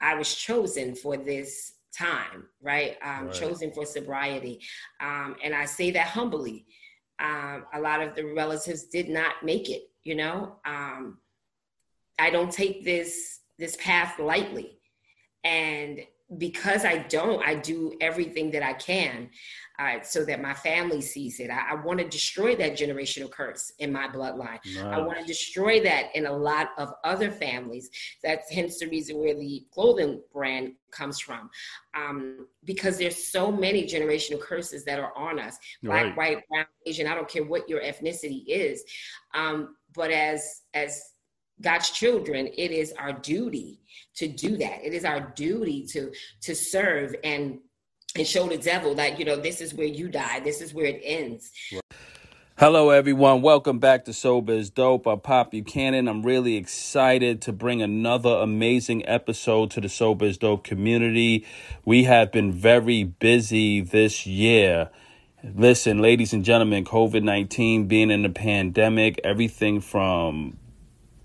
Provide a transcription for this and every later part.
I was chosen for this time, right? Um, right. Chosen for sobriety. Um, and I say that humbly. Um, a lot of the relatives did not make it, you know. Um, I don't take this this path lightly. And because I don't, I do everything that I can uh, so that my family sees it. I, I want to destroy that generational curse in my bloodline. Nice. I want to destroy that in a lot of other families. That's hence the reason where the clothing brand comes from. Um, because there's so many generational curses that are on us black, right. white, brown, Asian, I don't care what your ethnicity is. Um, but as, as God's children, it is our duty to do that. It is our duty to to serve and and show the devil that you know this is where you die. This is where it ends. Hello, everyone. Welcome back to Sober is Dope. I'm Pop Buchanan. I'm really excited to bring another amazing episode to the Sober is Dope community. We have been very busy this year. Listen, ladies and gentlemen, COVID 19 being in the pandemic, everything from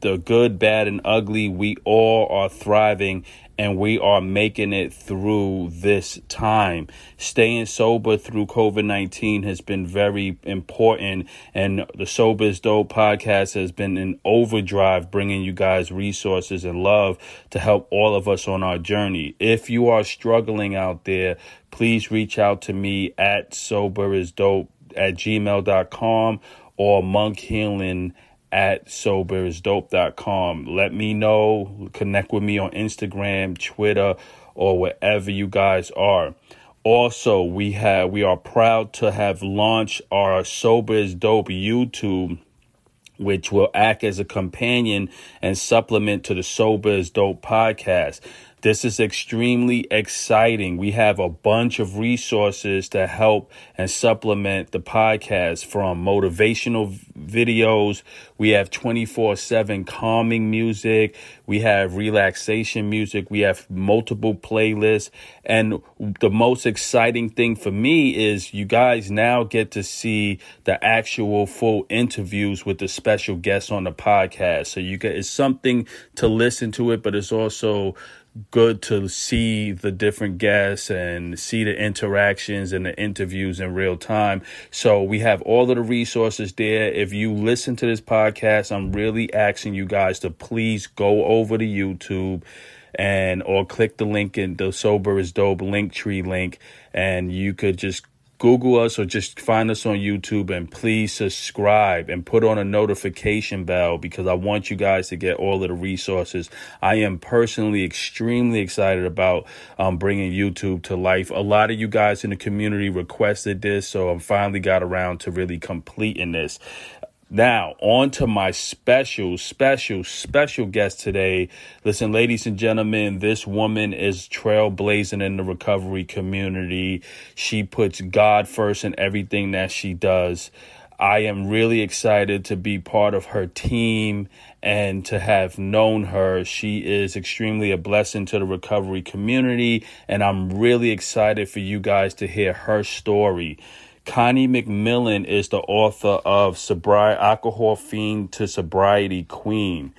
the good, bad, and ugly, we all are thriving and we are making it through this time. Staying sober through COVID 19 has been very important, and the Sober is Dope podcast has been in overdrive, bringing you guys resources and love to help all of us on our journey. If you are struggling out there, please reach out to me at sober is dope at gmail.com or monk healing at soberisdope.com. Let me know. Connect with me on Instagram, Twitter, or wherever you guys are. Also, we have we are proud to have launched our Sober is Dope YouTube, which will act as a companion and supplement to the Sober is Dope podcast. This is extremely exciting. We have a bunch of resources to help and supplement the podcast from motivational videos. We have 24 7 calming music. We have relaxation music. We have multiple playlists. And the most exciting thing for me is you guys now get to see the actual full interviews with the special guests on the podcast. So you get, it's something to listen to it, but it's also good to see the different guests and see the interactions and the interviews in real time. So we have all of the resources there. If you listen to this podcast, I'm really asking you guys to please go over to YouTube and or click the link in the sober is dope link tree link and you could just Google us or just find us on YouTube and please subscribe and put on a notification bell because I want you guys to get all of the resources. I am personally extremely excited about um, bringing YouTube to life. A lot of you guys in the community requested this, so I finally got around to really completing this. Now, on to my special, special, special guest today. Listen, ladies and gentlemen, this woman is trailblazing in the recovery community. She puts God first in everything that she does. I am really excited to be part of her team and to have known her. She is extremely a blessing to the recovery community, and I'm really excited for you guys to hear her story. Connie McMillan is the author of Sobriety Alcohol Fiend to Sobriety Queen.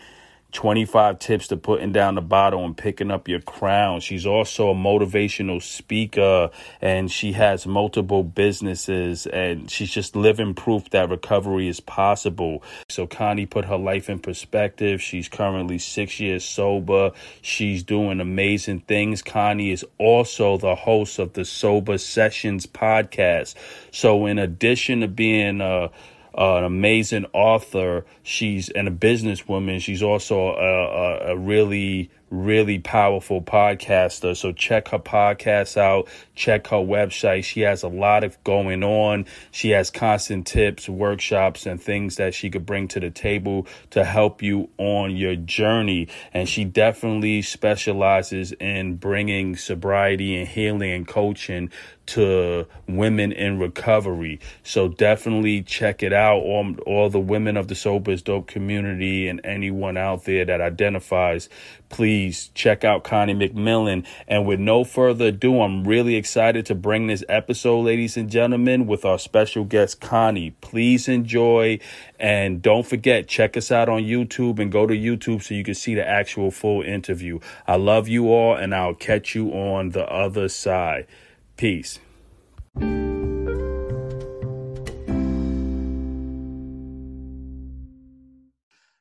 25 tips to putting down the bottle and picking up your crown. She's also a motivational speaker and she has multiple businesses and she's just living proof that recovery is possible. So Connie put her life in perspective. She's currently six years sober. She's doing amazing things. Connie is also the host of the Sober Sessions podcast. So in addition to being a uh, an amazing author. She's and a businesswoman. She's also a, a, a really really powerful podcaster. So check her podcast out, check her website. She has a lot of going on. She has constant tips, workshops, and things that she could bring to the table to help you on your journey. And she definitely specializes in bringing sobriety and healing and coaching to women in recovery. So definitely check it out. All, all the women of the Sober is Dope community and anyone out there that identifies please check out Connie McMillan. And with no further ado, I'm really excited to bring this episode, ladies and gentlemen, with our special guest, Connie. Please enjoy. And don't forget, check us out on YouTube and go to YouTube so you can see the actual full interview. I love you all, and I'll catch you on the other side. Peace.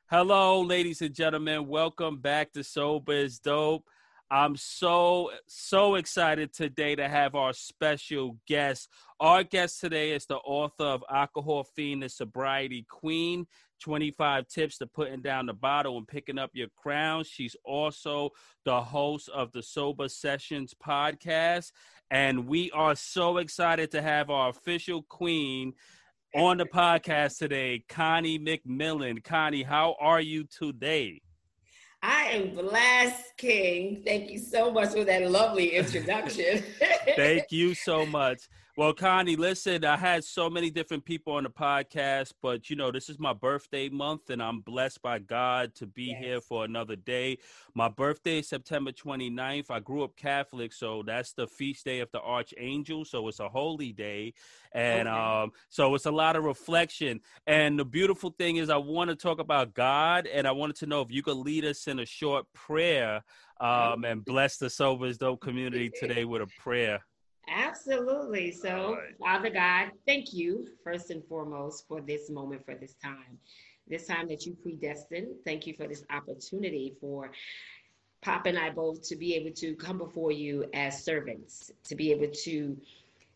Hello, ladies and gentlemen. Welcome back to Sober is Dope. I'm so, so excited today to have our special guest. Our guest today is the author of Alcohol Fiend, the Sobriety Queen 25 Tips to Putting Down the Bottle and Picking Up Your Crown. She's also the host of the Sober Sessions podcast. And we are so excited to have our official queen on the podcast today, Connie McMillan. Connie, how are you today? I am blessed, King. Thank you so much for that lovely introduction. Thank you so much. Well, Connie, listen, I had so many different people on the podcast, but you know, this is my birthday month and I'm blessed by God to be yes. here for another day. My birthday is September 29th. I grew up Catholic, so that's the feast day of the Archangel. So it's a holy day. And okay. um, so it's a lot of reflection. And the beautiful thing is, I want to talk about God and I wanted to know if you could lead us in a short prayer um, and bless the Sober Dope community today with a prayer. Absolutely. So, right. Father God, thank you first and foremost for this moment, for this time, this time that you predestined. Thank you for this opportunity for Pop and I both to be able to come before you as servants, to be able to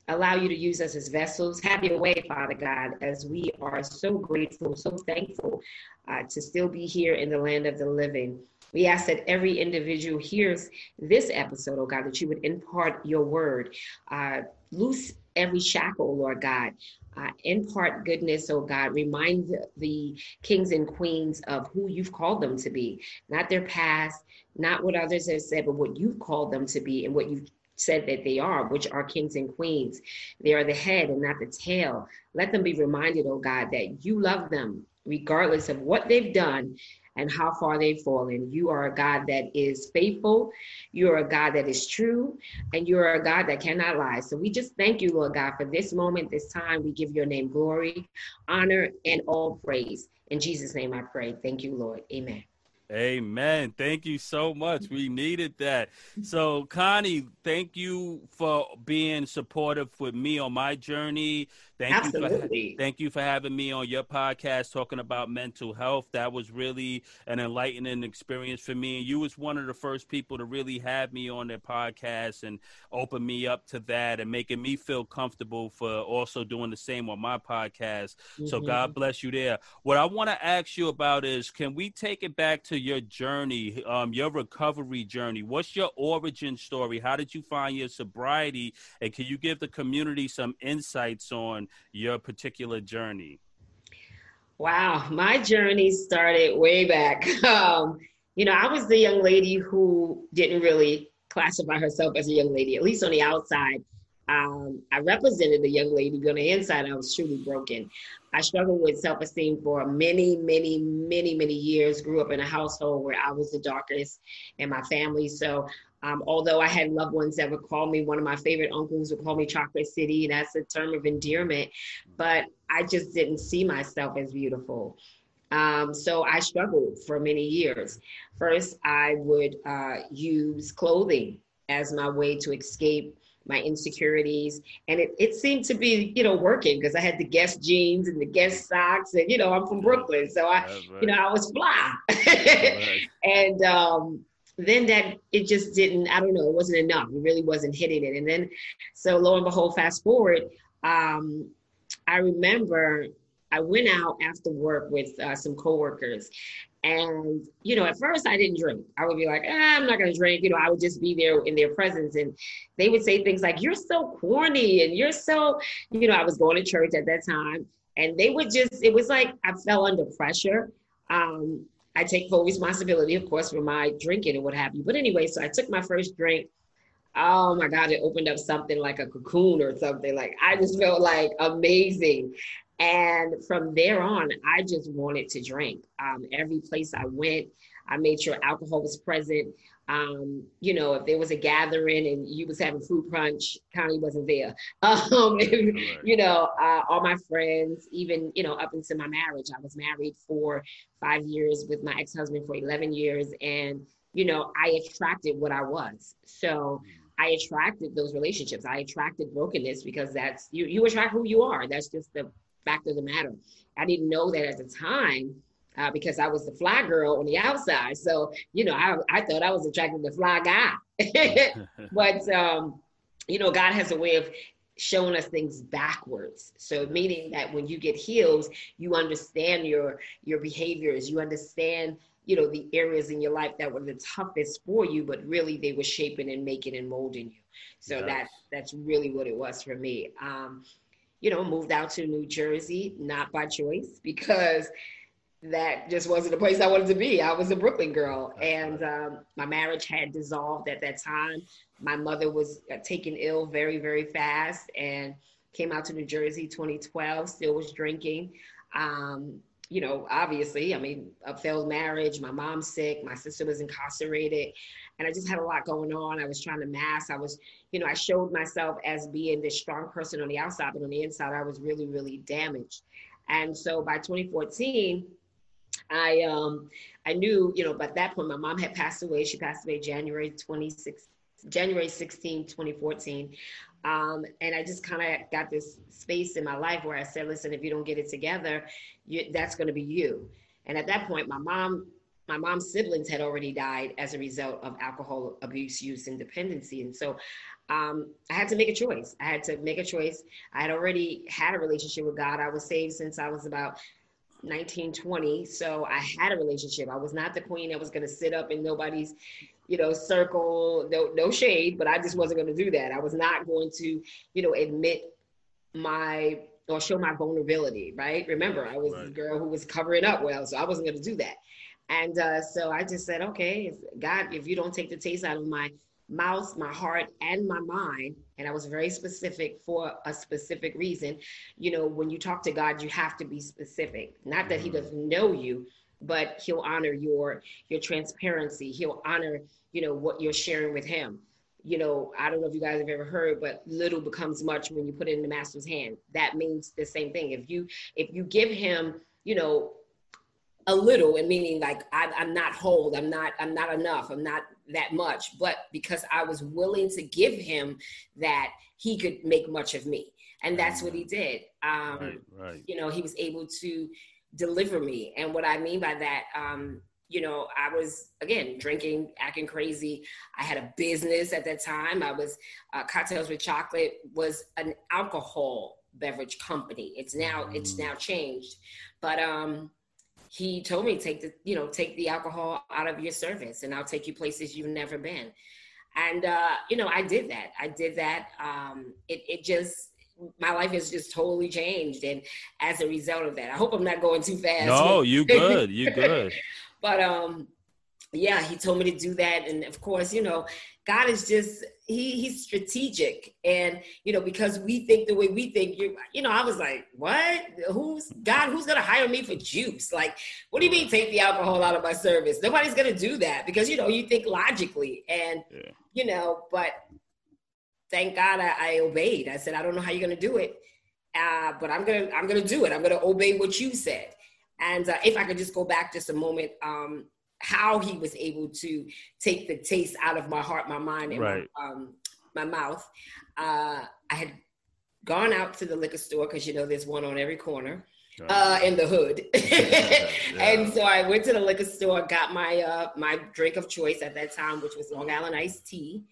allow you to use us as vessels. Have your way, Father God, as we are so grateful, so thankful uh, to still be here in the land of the living. We ask that every individual hears this episode, oh God, that you would impart your word, uh, loose every shackle, Lord God. Uh, impart goodness, oh God. Remind the kings and queens of who you've called them to be, not their past, not what others have said, but what you've called them to be and what you've said that they are, which are kings and queens. They are the head and not the tail. Let them be reminded, oh God, that you love them regardless of what they've done and how far they've fallen. You are a God that is faithful. You are a God that is true, and you are a God that cannot lie. So we just thank you, Lord God, for this moment, this time. We give your name glory, honor, and all praise. In Jesus' name I pray. Thank you, Lord. Amen. Amen. Thank you so much. We needed that. So, Connie, thank you for being supportive with me on my journey. Thank Absolutely. you for thank you for having me on your podcast talking about mental health. That was really an enlightening experience for me. And you was one of the first people to really have me on their podcast and open me up to that and making me feel comfortable for also doing the same on my podcast. Mm-hmm. So God bless you there. What I want to ask you about is can we take it back to your journey, um, your recovery journey? What's your origin story? How did you find your sobriety? And can you give the community some insights on your particular journey? Wow, my journey started way back. Um, you know, I was the young lady who didn't really classify herself as a young lady, at least on the outside. Um, I represented a young lady, but on the inside, I was truly broken. I struggled with self esteem for many, many, many, many years. Grew up in a household where I was the darkest in my family. So um, although I had loved ones that would call me, one of my favorite uncles would call me Chocolate City. That's a term of endearment, but I just didn't see myself as beautiful. Um, so I struggled for many years. First, I would uh, use clothing as my way to escape my insecurities. And it, it seemed to be, you know, working because I had the Guess jeans and the Guess socks. And, you know, I'm from Brooklyn. So I, right. you know, I was fly. right. And um, then that it just didn't i don't know it wasn't enough. It really wasn't hitting it. And then so lo and behold fast forward um, i remember i went out after work with uh, some coworkers. And you know at first i didn't drink. I would be like ah, i'm not going to drink. You know i would just be there in their presence. And they would say things like you're so corny and you're so you know i was going to church at that time. And they would just it was like i fell under pressure. Um, I take full responsibility, of course, for my drinking and what have you. But anyway, so I took my first drink. Oh my God, it opened up something like a cocoon or something. Like I just felt like amazing. And from there on, I just wanted to drink. Um, every place I went, I made sure alcohol was present. Um, you know, if there was a gathering and you was having fruit punch, Connie wasn't there. Um, you know, uh, all my friends, even you know, up into my marriage, I was married for five years with my ex-husband for 11 years, and you know, I attracted what I was. So. Mm I attracted those relationships. I attracted brokenness because that's you. You attract who you are. That's just the fact of the matter. I didn't know that at the time uh, because I was the fly girl on the outside. So you know, I I thought I was attracting the fly guy. but um, you know, God has a way of showing us things backwards so meaning that when you get healed you understand your your behaviors you understand you know the areas in your life that were the toughest for you but really they were shaping and making and molding you so yes. that that's really what it was for me um you know moved out to new jersey not by choice because that just wasn't the place i wanted to be i was a brooklyn girl and um, my marriage had dissolved at that time my mother was uh, taken ill very very fast and came out to new jersey 2012 still was drinking um, you know, obviously, I mean, a failed marriage, my mom's sick, my sister was incarcerated, and I just had a lot going on. I was trying to mask. I was, you know, I showed myself as being this strong person on the outside, but on the inside, I was really, really damaged. And so by 2014, I um I knew, you know, by that point my mom had passed away. She passed away January 26 January 16, 2014. Um, and I just kind of got this space in my life where I said, listen, if you don't get it together, you, that's going to be you. And at that point, my mom, my mom's siblings had already died as a result of alcohol abuse, use, and dependency. And so um, I had to make a choice. I had to make a choice. I had already had a relationship with God. I was saved since I was about 1920. So I had a relationship. I was not the queen that was going to sit up in nobody's you know, circle, no, no shade, but I just wasn't going to do that. I was not going to, you know, admit my or show my vulnerability, right? Remember, I was right. the girl who was covering up well, so I wasn't going to do that. And uh, so I just said, okay, God, if you don't take the taste out of my mouth, my heart, and my mind, and I was very specific for a specific reason. You know, when you talk to God, you have to be specific. Not that He mm-hmm. doesn't know you, but He'll honor your your transparency. He'll honor you know what you're sharing with him you know i don't know if you guys have ever heard but little becomes much when you put it in the master's hand that means the same thing if you if you give him you know a little and meaning like I, i'm not whole i'm not i'm not enough i'm not that much but because i was willing to give him that he could make much of me and that's what he did um right, right. you know he was able to deliver me and what i mean by that um you know, I was again drinking, acting crazy. I had a business at that time. I was uh, cocktails with chocolate was an alcohol beverage company. It's now mm. it's now changed, but um, he told me take the you know take the alcohol out of your service, and I'll take you places you've never been. And uh, you know, I did that. I did that. Um, it it just my life has just totally changed and as a result of that i hope i'm not going too fast no you good you good but um, yeah, he told me to do that, and of course, you know, God is just he he's strategic, and you know, because we think the way we think, you you know, I was like, what? Who's God? Who's gonna hire me for juice? Like, what do you mean take the alcohol out of my service? Nobody's gonna do that because you know you think logically, and yeah. you know, but thank God I, I obeyed. I said, I don't know how you're gonna do it, uh, but I'm gonna I'm gonna do it. I'm gonna obey what you said. And uh, if I could just go back just a moment, um, how he was able to take the taste out of my heart, my mind, and right. my, um, my, mouth. Uh, I had gone out to the liquor store because you know there's one on every corner. Uh, in the hood, yeah. and so I went to the liquor store, got my uh, my drink of choice at that time, which was Long Island iced tea,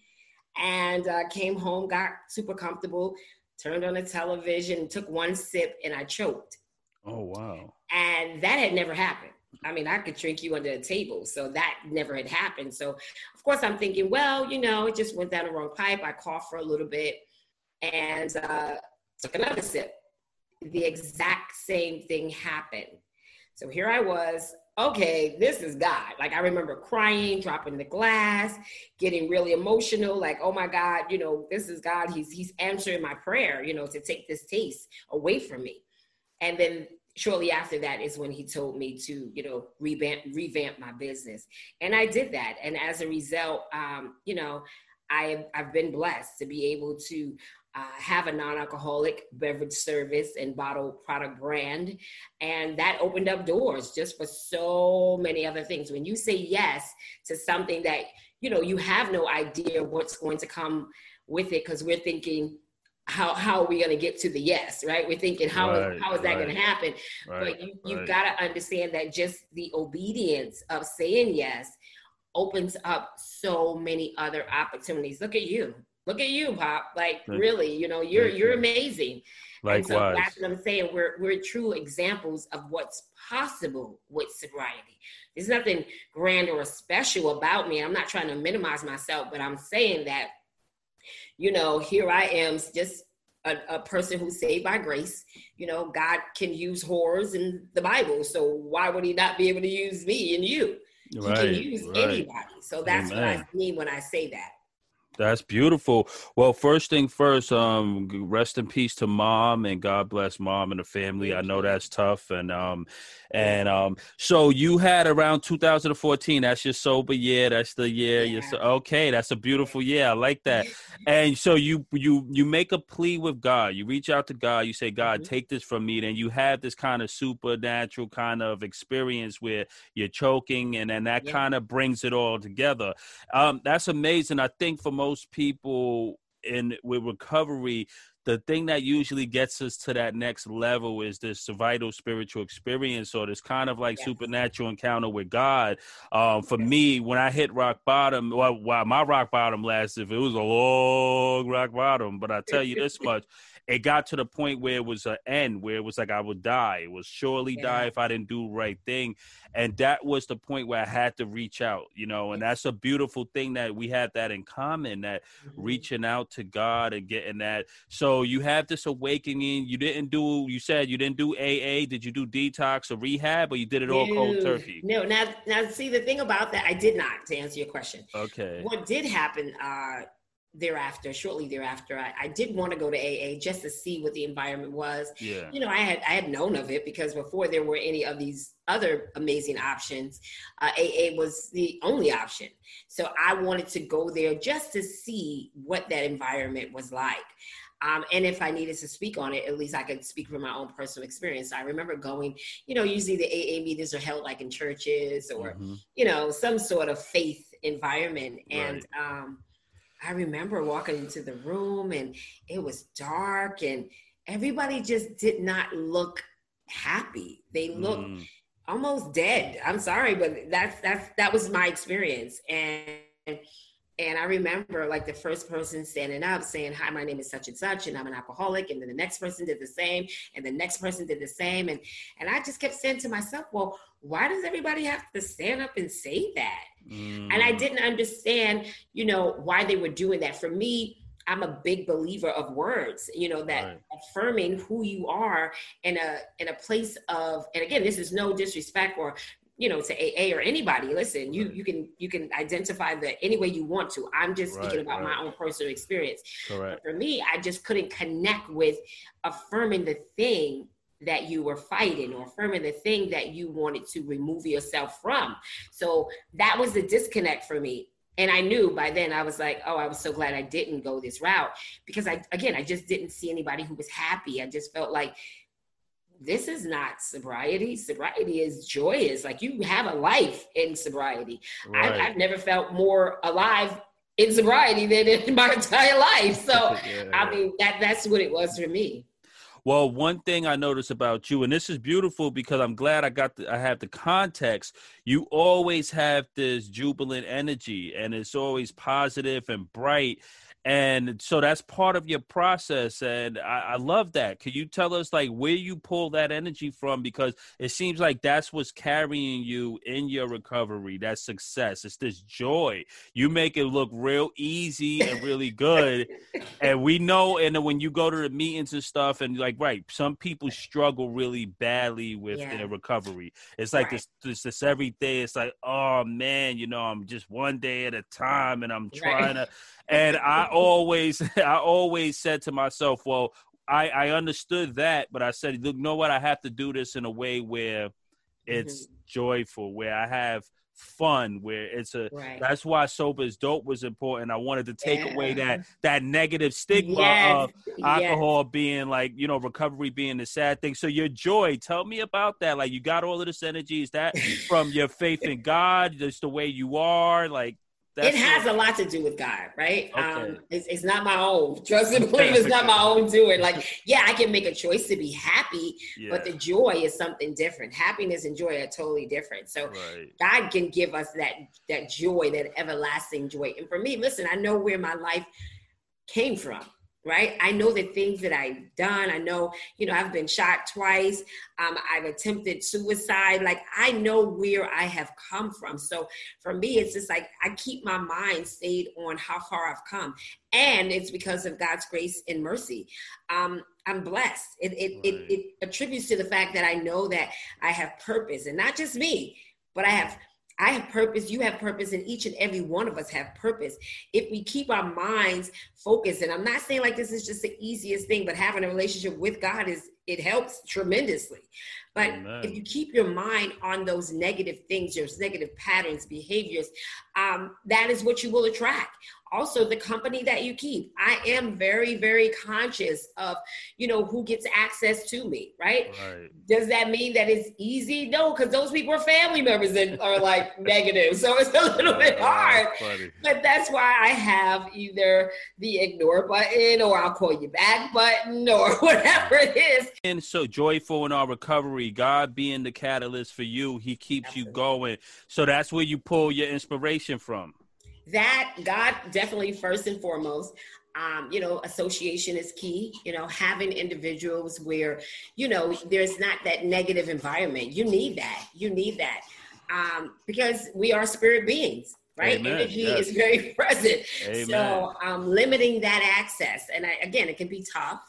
and uh, came home, got super comfortable, turned on the television, took one sip, and I choked. Oh wow! And that had never happened. I mean, I could drink you under a table. So that never had happened. So, of course, I'm thinking, well, you know, it just went down the wrong pipe. I coughed for a little bit and uh, took another sip. The exact same thing happened. So here I was, okay, this is God. Like I remember crying, dropping the glass, getting really emotional, like, oh my God, you know, this is God. He's he's answering my prayer, you know, to take this taste away from me. And then shortly after that is when he told me to you know revamp revamp my business. And i did that. And as a result um, you know I, i've been blessed to be able to uh, have a non-alcoholic beverage service and bottle product brand. And that opened up doors just for so many other things. When you say yes to something that you know you have no idea what's going to come with it because we're thinking how how are we going to get to the yes right? We're thinking how right, is, how is that right, going to happen right, but you you've got to understand that just the obedience of saying yes opens up so many other opportunities. Look at you. Look at you pop. Like really you know you're you're amazing. Likewise. So that's what I'm saying. We're we're true examples of what's possible with sobriety. There's nothing grand or special about me. I'm not trying to minimize myself, but I'm saying that you know, here I am, just a, a, person who's saved by grace. You know, God can use horrors in the Bible, so why would He not be able to use me and you? Right, he can use right. anybody. So that's Amen. what I mean when I say that. That's beautiful. Well, first thing first, um, rest in peace to mom and God bless mom and the family. I know that's tough. And um and um so you had around 2014, that's your sober year, that's the year yeah. you're so, okay, that's a beautiful year. I like that. And so you you you make a plea with God. You reach out to God, you say, God, mm-hmm. take this from me. Then you have this kind of supernatural kind of experience where you're choking and then that yeah. kind of brings it all together. Um, that's amazing. I think for most most people in with recovery the thing that usually gets us to that next level is this vital spiritual experience or this kind of like yes. supernatural encounter with God. Um, for yes. me, when I hit rock bottom, well, well, my rock bottom lasted, it was a long rock bottom, but I tell you this much, it got to the point where it was an end, where it was like I would die. It was surely yeah. die if I didn't do the right thing. And that was the point where I had to reach out, you know, and that's a beautiful thing that we have that in common, that mm-hmm. reaching out to God and getting that. So you have this awakening. You didn't do, you said you didn't do AA. Did you do detox or rehab or you did it all cold turkey? No, now, now see the thing about that, I did not to answer your question. Okay. What did happen, uh, thereafter, shortly thereafter, I, I, did want to go to AA just to see what the environment was. Yeah. You know, I had I had known of it because before there were any of these other amazing options, uh, AA was the only option. So I wanted to go there just to see what that environment was like. Um, and if I needed to speak on it, at least I could speak from my own personal experience. I remember going, you know, usually the AA meetings are held like in churches or, mm-hmm. you know, some sort of faith environment. And right. um, I remember walking into the room and it was dark and everybody just did not look happy. They looked mm. almost dead. I'm sorry, but that's that's that was my experience. And and I remember like the first person standing up saying, Hi, my name is such and such, and I'm an alcoholic. And then the next person did the same, and the next person did the same. And and I just kept saying to myself, Well, why does everybody have to stand up and say that? Mm. And I mm. didn't understand, you know, why they were doing that. For me, I'm a big believer of words, you know, that right. affirming who you are in a in a place of, and again, this is no disrespect or you know to AA or anybody. Listen, you right. you can you can identify that any way you want to. I'm just right, speaking about my own personal experience. Correct. But for me, I just couldn't connect with affirming the thing that you were fighting or affirming the thing that you wanted to remove yourself from. So that was the disconnect for me. And I knew by then I was like, oh, I was so glad I didn't go this route because I, again, I just didn't see anybody who was happy. I just felt like this is not sobriety. Sobriety is joyous. Like you have a life in sobriety. Right. I, I've never felt more alive in sobriety than in my entire life. So, yeah, I mean, that that's what it was for me. Well, one thing I notice about you, and this is beautiful because I'm glad I got the, I have the context. You always have this jubilant energy, and it's always positive and bright and so that's part of your process and I, I, love that can you tell us like where you pull that energy from because it seems like that's what's carrying you in your recovery that success it's this joy you make it look real easy and really good and we know and when you go to the meetings and stuff and like right some people struggle really badly with yeah. their recovery it's like right. this, this this every day it's like oh man you know i'm just one day at a time and i'm trying right. to and I always, I always said to myself, well, I I understood that, but I said, look, you know what? I have to do this in a way where it's mm-hmm. joyful, where I have fun where it's a right. that's why sober is dope was important i wanted to take yeah. away that that negative stigma yes. of alcohol yes. being like you know recovery being the sad thing so your joy tell me about that like you got all of this energy is that from your faith in god just the way you are like that's it has a lot to do with God, right? Okay. Um, it's, it's, not my own. Trust and believe it's not my own doing. Like, yeah, I can make a choice to be happy, yeah. but the joy is something different. Happiness and joy are totally different. So right. God can give us that that joy, that everlasting joy. And for me, listen, I know where my life came from right? I know the things that I've done. I know, you know, I've been shot twice. Um, I've attempted suicide. Like I know where I have come from. So for me, it's just like I keep my mind stayed on how far I've come, and it's because of God's grace and mercy. Um, I'm blessed. It it, right. it it attributes to the fact that I know that I have purpose, and not just me, but I have I have purpose, you have purpose, and each and every one of us have purpose. If we keep our minds focused, and I'm not saying like this is just the easiest thing, but having a relationship with God is it helps tremendously. But Amen. if you keep your mind on those negative things, those negative patterns, behaviors, um, that is what you will attract also the company that you keep. I am very very conscious of you know who gets access to me right, right. does that mean that it's easy? No because those people are family members that are like negative so it's a little bit hard. but that's why i have either the ignore button or i'll call you back button or whatever it is. And so joyful in our recovery. God being the catalyst for you he keeps Absolutely. you going. So that's where you pull your inspiration from that God definitely first and foremost. Um, you know, association is key. You know, having individuals where, you know, there's not that negative environment. You need that. You need that um, because we are spirit beings, right? Amen. Energy yes. is very present. Amen. So, um, limiting that access, and I, again, it can be tough.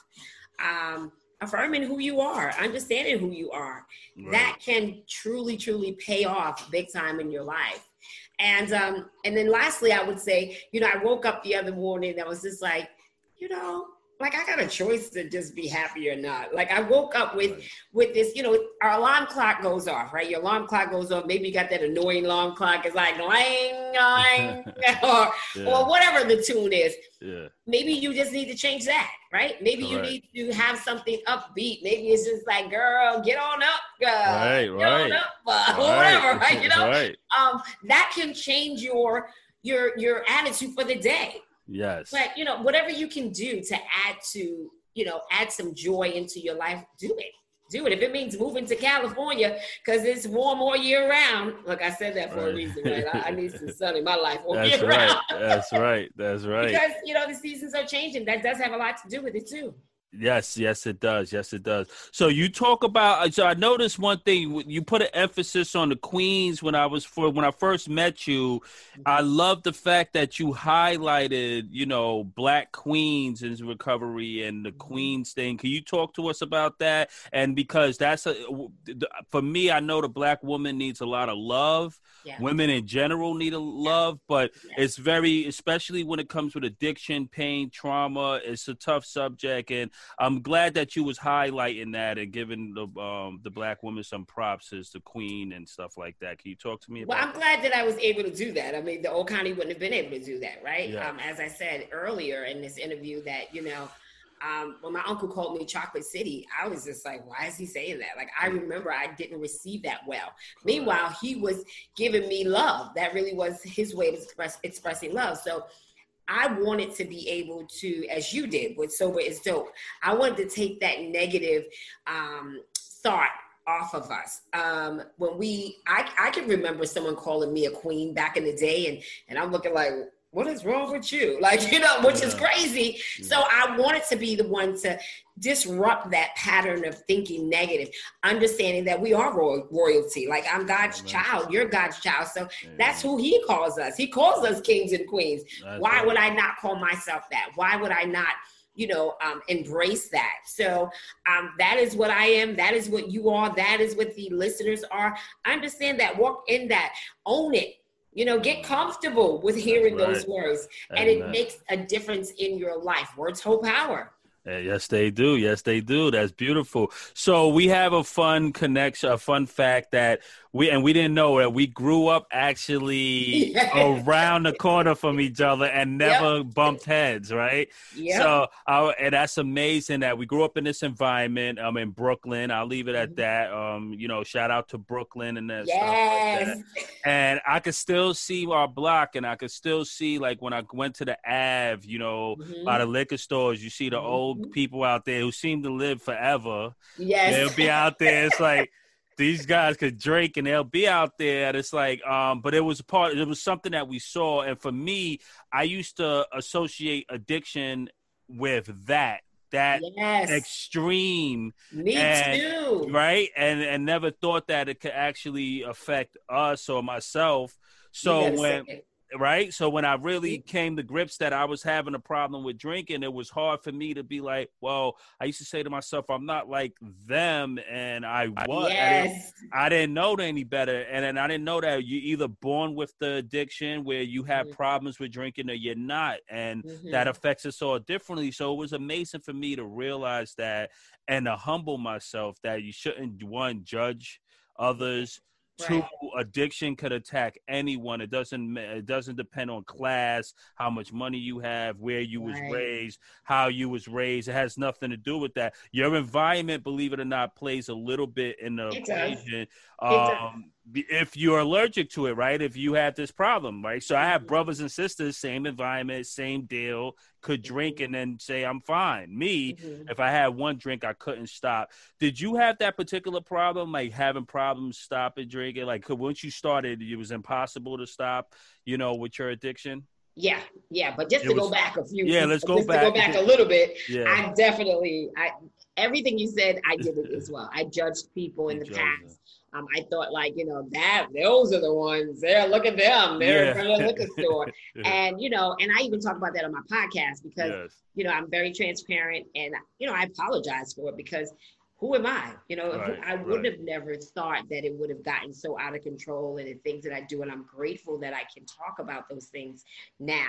Um, affirming who you are, understanding who you are, right. that can truly, truly pay off big time in your life. And um, and then lastly, I would say, you know, I woke up the other morning that was just like, you know, like I got a choice to just be happy or not. Like I woke up with with this, you know, our alarm clock goes off, right? Your alarm clock goes off. Maybe you got that annoying alarm clock. It's like lang, lang, or yeah. or whatever the tune is. Yeah. Maybe you just need to change that, right? Maybe you need to have something upbeat. Maybe it's just like, girl, get on up, girl. Right, get right. Up, uh, right. Whatever, right? You know, right. um, that can change your your your attitude for the day Yes. But you know, whatever you can do to add to, you know, add some joy into your life, do it. Do it. If it means moving to California because it's warm all year round. Look, I said that for right. a reason, right? I, I, need some sun in my life all That's year right. round. That's right. That's right. Because you know the seasons are changing. That does have a lot to do with it too. Yes, yes, it does. Yes, it does. So you talk about. Uh, so I noticed one thing. You put an emphasis on the queens when I was for when I first met you. I mm-hmm. love the fact that you highlighted, you know, black queens in recovery and the mm-hmm. queens thing. Can you talk to us about that? And because that's a for me, I know the black woman needs a lot of love. Yeah. Women in general need a love, but yeah. it's very, especially when it comes with addiction, pain, trauma. It's a tough subject, and I'm glad that you was highlighting that and giving the um, the black woman some props as the queen and stuff like that. Can you talk to me about? Well, I'm glad that I was able to do that. I mean, the old Connie wouldn't have been able to do that, right? Yeah. Um, as I said earlier in this interview, that you know. Um, when my uncle called me Chocolate City, I was just like, why is he saying that? Like, I remember I didn't receive that well. Meanwhile, he was giving me love. That really was his way of express, expressing love. So I wanted to be able to, as you did with Sober is Dope, I wanted to take that negative um, thought off of us. Um, when we, I, I can remember someone calling me a queen back in the day, and and I'm looking like, what is wrong with you? Like, you know, which yeah. is crazy. Yeah. So I wanted to be the one to disrupt that pattern of thinking negative, understanding that we are royal, royalty. Like I'm God's Amen. child, you're God's child. So Amen. that's who he calls us. He calls us kings and queens. That's Why right. would I not call myself that? Why would I not? you know um, embrace that so um, that is what i am that is what you are that is what the listeners are understand that walk in that own it you know, get comfortable with hearing right. those words, and it makes a difference in your life. Words hold power. Eh, yes, they do. Yes, they do. That's beautiful. So we have a fun connection, a fun fact that we and we didn't know that we grew up actually around the corner from each other and never yep. bumped heads, right? Yeah. So, and that's amazing that we grew up in this environment. I'm um, in Brooklyn. I'll leave it at mm-hmm. that. Um, you know, shout out to Brooklyn and that yes. stuff like that. And I could still see our block, and I could still see like when I went to the Ave, you know, mm-hmm. by the liquor stores, you see the mm-hmm. old people out there who seem to live forever. Yes, they'll be out there. It's like these guys could drink and they'll be out there. And it's like, um, but it was a part. It was something that we saw, and for me, I used to associate addiction with that that yes. extreme me and, too right and and never thought that it could actually affect us or myself so when right? So when I really came to grips that I was having a problem with drinking, it was hard for me to be like, well, I used to say to myself, I'm not like them, and I was. Yes. I, didn't, I didn't know any better, and then I didn't know that you're either born with the addiction where you have mm-hmm. problems with drinking or you're not, and mm-hmm. that affects us all differently. So it was amazing for me to realize that and to humble myself that you shouldn't one judge others Right. Two, addiction could attack anyone. It doesn't it doesn't depend on class, how much money you have, where you right. was raised, how you was raised. It has nothing to do with that. Your environment, believe it or not, plays a little bit in the it equation. Um, if you're allergic to it, right? If you have this problem, right? So I have mm-hmm. brothers and sisters, same environment, same deal, could drink and then say I'm fine. Me, mm-hmm. if I had one drink, I couldn't stop. Did you have that particular problem, like having problems stopping drinking? Like, once you started, it was impossible to stop, you know, with your addiction. Yeah, yeah, but just it to was, go back a few. Yeah, let's go back. go back a little bit. Yeah. I definitely, I everything you said, I did it as well. I judged people in the past. Um, I thought like, you know, that those are the ones. There, look at them. They're yeah. in the liquor store. and you know, and I even talk about that on my podcast because yes. you know I'm very transparent and you know I apologize for it because who am I? You know, right, I would right. have never thought that it would have gotten so out of control and the things that I do. And I'm grateful that I can talk about those things now.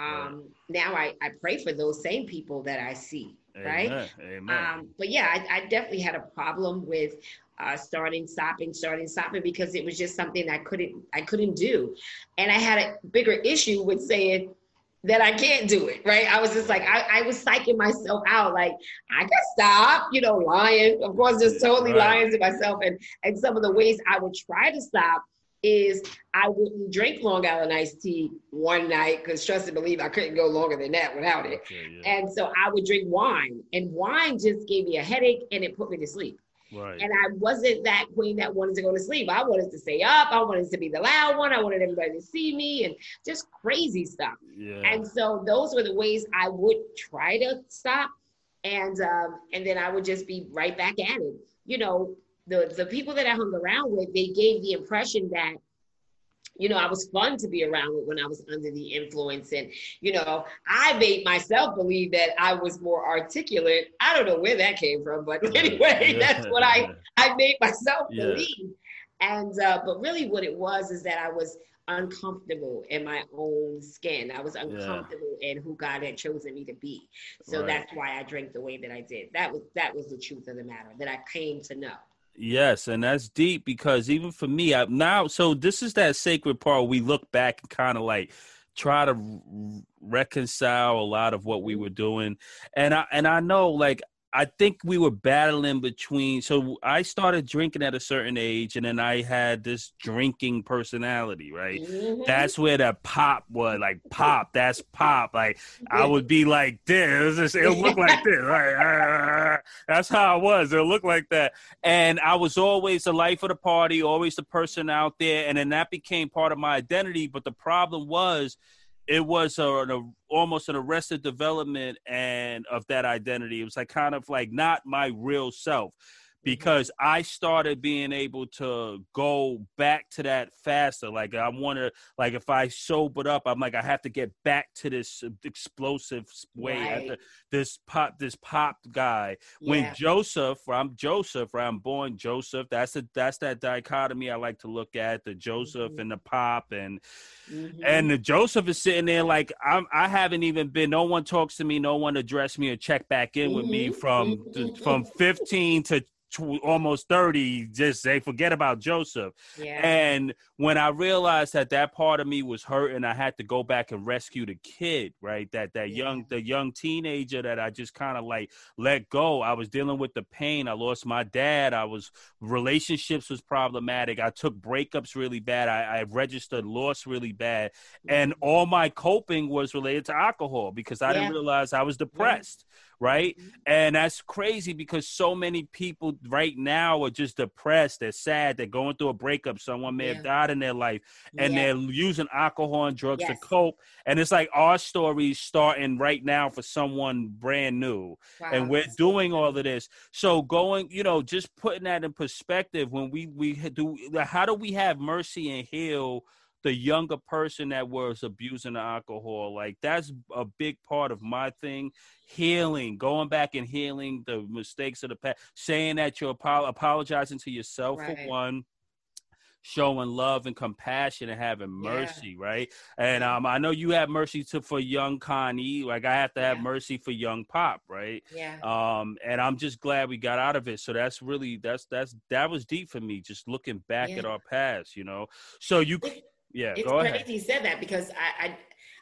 Um, right. Now I, I pray for those same people that I see. Amen. Right. Amen. Um, but yeah, I, I, definitely had a problem with uh, starting, stopping, starting, stopping because it was just something I couldn't, I couldn't do, and I had a bigger issue with saying that I can't do it. Right? I was just like, I, I was psyching myself out, like I can stop, you know, lying. Of course, just totally right. lying to myself, and and some of the ways I would try to stop is I wouldn't drink Long Island iced tea one night because trust and believe I couldn't go longer than that without it. Okay, yeah. And so I would drink wine, and wine just gave me a headache and it put me to sleep. Right. And I wasn't that queen that wanted to go to sleep. I wanted to stay up. I wanted to be the loud one. I wanted everybody to see me and just crazy stuff. Yeah. And so those were the ways I would try to stop. And um, and then I would just be right back at it. You know, the the people that I hung around with, they gave the impression that you know, I was fun to be around with when I was under the influence. And, you know, I made myself believe that I was more articulate. I don't know where that came from, but anyway, yeah. that's what I, I made myself yeah. believe. And, uh, but really what it was is that I was uncomfortable in my own skin. I was uncomfortable yeah. in who God had chosen me to be. So right. that's why I drank the way that I did. That was, that was the truth of the matter that I came to know. Yes, and that's deep because even for me, I, now, so this is that sacred part we look back and kind of like try to reconcile a lot of what we mm-hmm. were doing, and I and I know like I think we were battling between. So I started drinking at a certain age, and then I had this drinking personality. Right, mm-hmm. that's where that pop was. Like pop, that's pop. Like I would be like this. It it'll look like this. Right, that's how I was. It looked like that. And I was always the life of the party, always the person out there, and then that became part of my identity. But the problem was it was a, a, almost an arrested development and of that identity. It was like kind of like not my real self because I started being able to go back to that faster. Like I want to, like if I sobered up, I'm like I have to get back to this explosive way. Right. this pop, this pop guy. Yeah. When Joseph, I'm Joseph, I'm born Joseph. That's a that's that dichotomy I like to look at the Joseph mm-hmm. and the pop and mm-hmm. and the Joseph is sitting there like I'm. I haven't even been. No one talks to me. No one addressed me or check back in mm-hmm. with me mm-hmm. from mm-hmm. from 15 to almost 30 just say forget about joseph yeah. and when i realized that that part of me was hurt and i had to go back and rescue the kid right that that yeah. young the young teenager that i just kind of like let go i was dealing with the pain i lost my dad i was relationships was problematic i took breakups really bad i, I registered loss really bad and mm-hmm. all my coping was related to alcohol because i yeah. didn't realize i was depressed right? Mm-hmm. And that's crazy because so many people right now are just depressed, they're sad, they're going through a breakup, someone may yeah. have died in their life, and yeah. they're using alcohol and drugs yes. to cope. And it's like our story's starting right now for someone brand new. Wow. And we're doing all of this. So going, you know, just putting that in perspective when we we do how do we have mercy and heal the younger person that was abusing the alcohol like that's a big part of my thing healing going back and healing the mistakes of the past saying that you're apologizing to yourself right. for one showing love and compassion and having mercy, yeah. right? And um, I know you have mercy to for young Connie, like I have to have yeah. mercy for young Pop, right? Yeah. Um, and I'm just glad we got out of it. So that's really that's that's that was deep for me, just looking back yeah. at our past, you know. So you. Yeah, it's go crazy ahead. you said that because I, I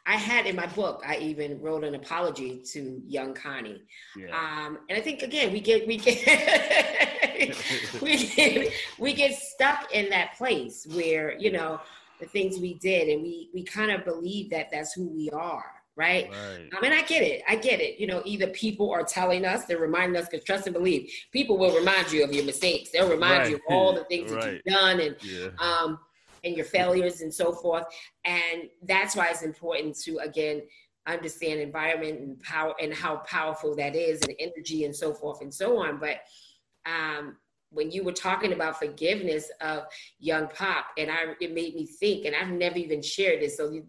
I had in my book, I even wrote an apology to young Connie. Yeah. Um, and I think again, we get we get we get we get stuck in that place where you know the things we did, and we we kind of believe that that's who we are. Right. right. I mean, I get it. I get it. You know, either people are telling us, they're reminding us, because trust and believe, people will remind you of your mistakes. They'll remind right. you of all the things right. that you've done. And yeah. um, and your failures and so forth. And that's why it's important to, again, understand environment and power and how powerful that is and energy and so forth and so on. But um, when you were talking about forgiveness of young pop and i it made me think and i've never even shared this so you,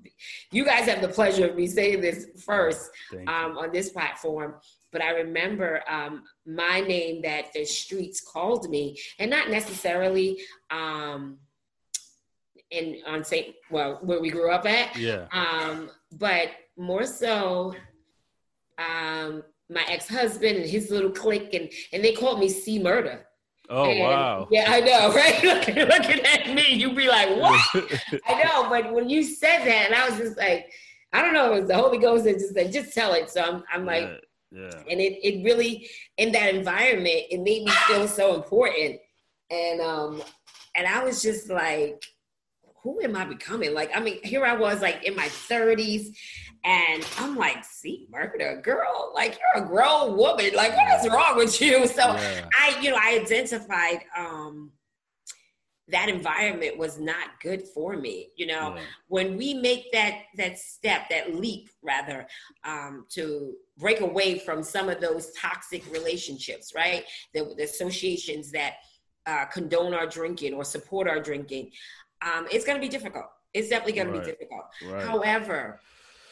you guys have the pleasure of me saying this first um, on this platform but i remember um, my name that the streets called me and not necessarily um, in on St. Well, where we grew up at. Yeah. Um, but more so, um, my ex-husband and his little clique, and and they called me C Murder. Oh and, wow! Yeah, I know, right? looking, looking at me, you'd be like, "What?" I know, but when you said that, and I was just like, I don't know, it was the Holy Ghost that just said, "Just tell it." So I'm, I'm like, yeah, yeah. And it, it really, in that environment, it made me feel so important, and um, and I was just like, who am I becoming? Like, I mean, here I was like in my 30s, and I'm like, see, murder, girl, like you're a grown woman. Like, what is wrong with you? So yeah. I, you know, I identified um that environment was not good for me. You know, yeah. when we make that that step, that leap rather, um, to break away from some of those toxic relationships, right? The, the associations that uh, condone our drinking or support our drinking um, it's going to be difficult. It's definitely going right. to be difficult. Right. However,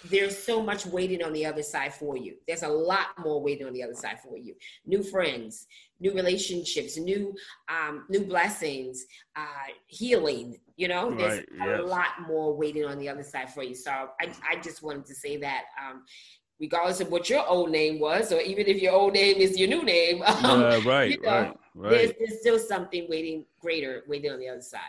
there's so much waiting on the other side for you. There's a lot more waiting on the other side for you. New friends, new relationships, new um, new blessings, uh, healing. You know, there's right. a lot more waiting on the other side for you. So I, I just wanted to say that. Um, regardless of what your old name was, or even if your old name is your new name, um, uh, right, you know, right, right. There's, there's still something waiting greater waiting on the other side.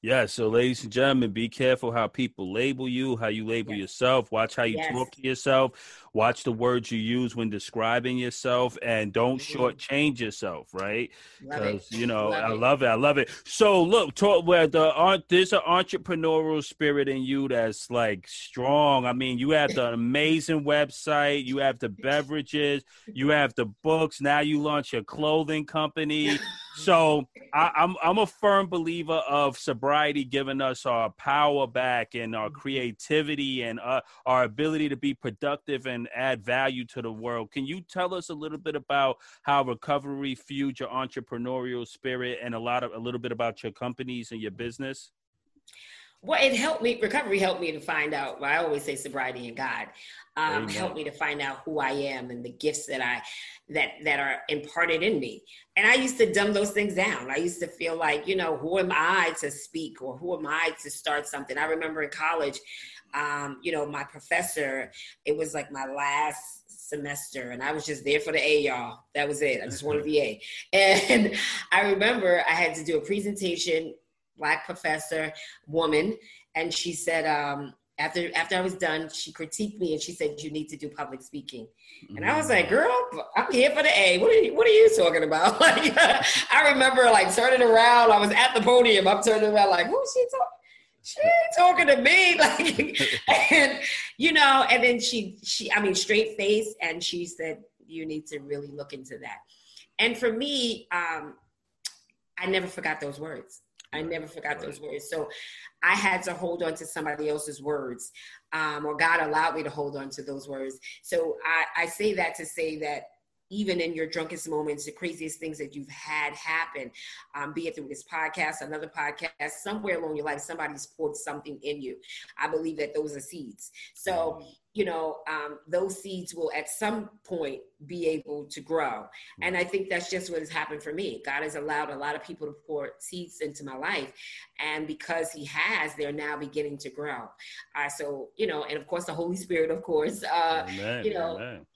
Yeah, so ladies and gentlemen, be careful how people label you, how you label yes. yourself. Watch how you yes. talk to yourself. Watch the words you use when describing yourself, and don't mm-hmm. shortchange yourself, right? Because you know, love I it. love it. I love it. So look, talk where the art there's an entrepreneurial spirit in you that's like strong. I mean, you have the amazing website, you have the beverages, you have the books. Now you launch your clothing company. So I, I'm I'm a firm believer of sobriety giving us our power back and our creativity and uh, our ability to be productive and and add value to the world. Can you tell us a little bit about how recovery fueled your entrepreneurial spirit and a lot of a little bit about your companies and your business? Well, it helped me. Recovery helped me to find out. Well, I always say sobriety and God um, helped me to find out who I am and the gifts that I that that are imparted in me. And I used to dumb those things down. I used to feel like, you know, who am I to speak or who am I to start something? I remember in college, um, you know, my professor. It was like my last semester and I was just there for the A, y'all. That was it. I just wanted the A. And I remember I had to do a presentation black professor woman, and she said um, after after I was done, she critiqued me and she said you need to do public speaking, and I was like, mm. girl, I'm here for the A. What are you What are you talking about? like, I remember like turning around. I was at the podium. I'm turning around like, who's she talking? She talking to me, like, and you know, and then she, she, I mean, straight face, and she said, "You need to really look into that." And for me, um, I never forgot those words. I never forgot right. those words. So I had to hold on to somebody else's words, um, or God allowed me to hold on to those words. So I, I say that to say that even in your drunkest moments, the craziest things that you've had happen, um, be it through this podcast, another podcast, somewhere along your life, somebody's poured something in you. I believe that those are seeds. So you know, um, those seeds will at some point be able to grow. And I think that's just what has happened for me. God has allowed a lot of people to pour seeds into my life. And because He has, they're now beginning to grow. Uh, so, you know, and of course, the Holy Spirit, of course, uh, Amen. you know. Amen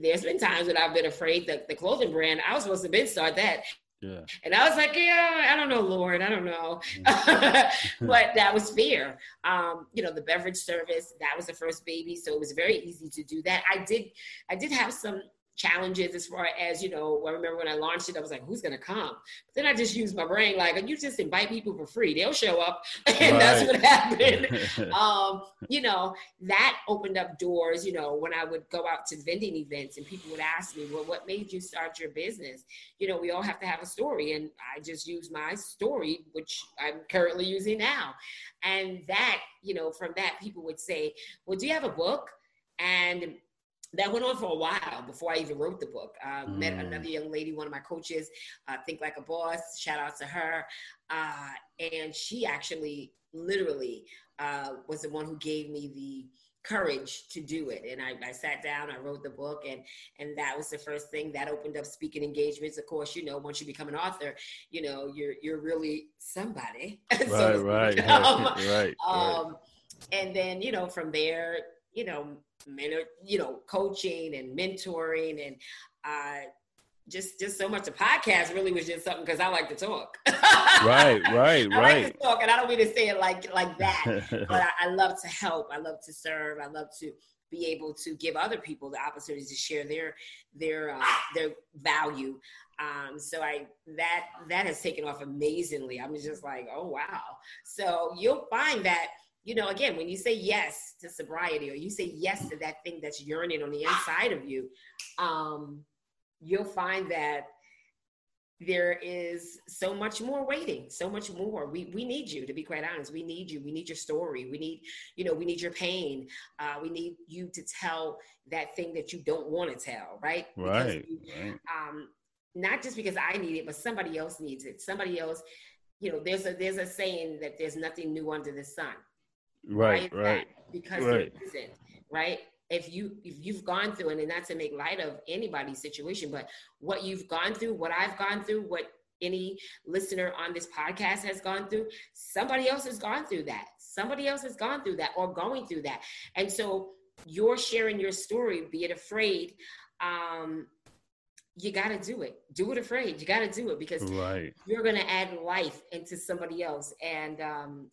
there's been times when I've been afraid that the clothing brand, I was supposed to be start that. Yeah. And I was like, yeah, I don't know, Lord, I don't know. Mm-hmm. but that was fear. Um, you know, the beverage service, that was the first baby. So it was very easy to do that. I did, I did have some challenges as far as you know i remember when i launched it i was like who's going to come? But then i just used my brain like you just invite people for free they'll show up. And right. that's what happened. Um, you know that opened up doors you know when i would go out to vending events and people would ask me well what made you start your business? You know we all have to have a story and i just use my story which i'm currently using now. And that you know from that people would say well do you have a book? And that went on for a while before I even wrote the book. Uh, mm. Met another young lady, one of my coaches, uh, Think Like a Boss. Shout out to her. Uh, and she actually, literally, uh, was the one who gave me the courage to do it. And I, I, sat down, I wrote the book, and and that was the first thing that opened up speaking engagements. Of course, you know, once you become an author, you know, you're you're really somebody. Right, so right, um, right, right, um, And then you know, from there, you know, you know, coaching and mentoring and uh, just just so much. The podcast really was just something because I like to talk. right, right, I right. Like to talk, and I don't mean to say it like like that, but I, I love to help. I love to serve. I love to be able to give other people the opportunity to share their their uh, their value. Um, so I that that has taken off amazingly. I'm just like, oh wow. So you'll find that you know, again, when you say yes to sobriety or you say yes to that thing that's yearning on the inside of you, um, you'll find that there is so much more waiting, so much more. We we need you to be quite honest. We need you. We need your story. We need, you know, we need your pain. Uh, we need you to tell that thing that you don't want to tell, right? Right. You, right. Um, not just because I need it, but somebody else needs it. Somebody else, you know, there's a there's a saying that there's nothing new under the sun right right because right. there isn't right? If you if you've gone through and not to make light of anybody's situation but what you've gone through what i've gone through what any listener on this podcast has gone through somebody else has gone through that. Somebody else has gone through that or going through that. And so you're sharing your story be it afraid um you got to do it. Do it afraid. You got to do it because right. you're going to add life into somebody else. And um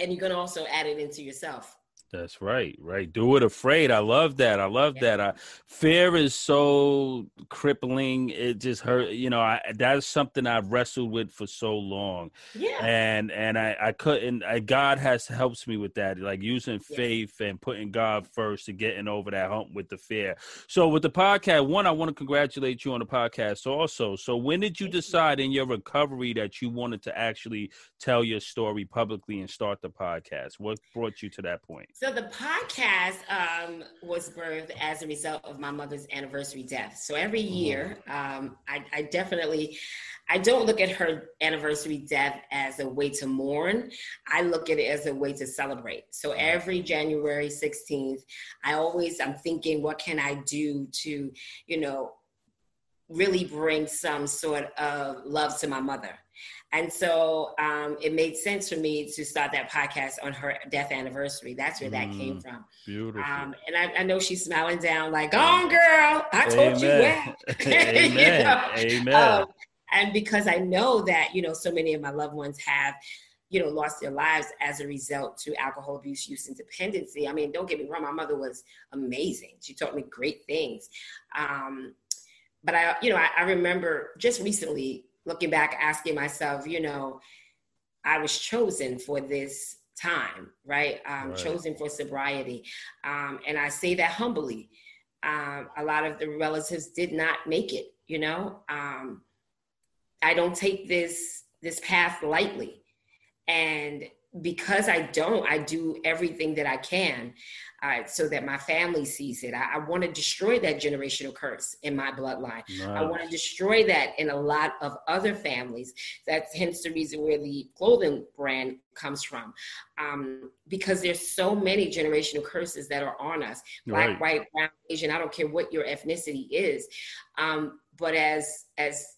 and you're going to also add it into yourself that's right, right. Do it afraid. I love that. I love yeah. that. I, fear is so crippling. It just hurt. You know, I, that's something I've wrestled with for so long. Yeah. And and I I couldn't. I, God has helps me with that, like using faith and putting God first and getting over that hump with the fear. So with the podcast, one, I want to congratulate you on the podcast. Also, so when did you decide in your recovery that you wanted to actually tell your story publicly and start the podcast? What brought you to that point? So the podcast um, was birthed as a result of my mother's anniversary death. So every mm-hmm. year, um, I, I, definitely, I don't look at her anniversary death as a way to mourn. I look at it as a way to celebrate. So every January 16th, I always, I'm thinking, what can I do to, you know, really bring some sort of love to my mother and so um, it made sense for me to start that podcast on her death anniversary. That's where that came mm, from. Beautiful. Um, and I, I, know she's smiling down, like, "On, girl! I told Amen. you well." Amen. you know? Amen. Um, and because I know that you know so many of my loved ones have you know, lost their lives as a result to alcohol abuse, use, and dependency. I mean, don't get me wrong, my mother was amazing. She taught me great things. Um, but I, you know, I, I, remember just recently looking back, asking myself, you know, I was chosen for this time, right? Um, right. Chosen for sobriety. Um, and I say that humbly. Um, a lot of the relatives did not make it, you know. Um, I don't take this this path lightly. And because I don't, I do everything that I can uh, so that my family sees it. I, I want to destroy that generational curse in my bloodline. Nice. I want to destroy that in a lot of other families. That's hence the reason where the clothing brand comes from. Um, because there's so many generational curses that are on us black, right. white, brown, Asian, I don't care what your ethnicity is. Um, but as, as,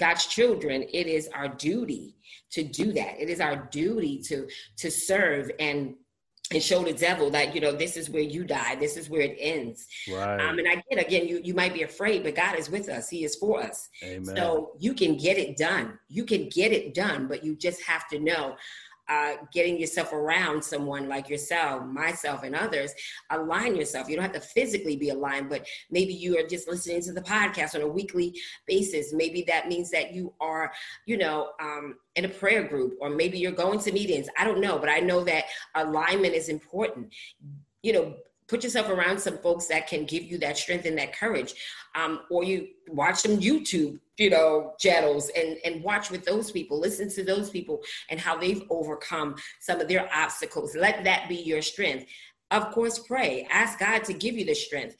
God's children, it is our duty to do that. It is our duty to to serve and and show the devil that you know this is where you die. This is where it ends. Right. Um and i get again you you might be afraid but god is with us. He is for us. Amen. so you can get it done. You can get it done but you just have to know uh, getting yourself around someone like yourself, myself, and others, align yourself. You don't have to physically be aligned, but maybe you are just listening to the podcast on a weekly basis. Maybe that means that you are, you know, um, in a prayer group, or maybe you're going to meetings. I don't know, but I know that alignment is important. You know, put yourself around some folks that can give you that strength and that courage um, or you watch some youtube you know channels and and watch with those people listen to those people and how they've overcome some of their obstacles let that be your strength of course pray ask god to give you the strength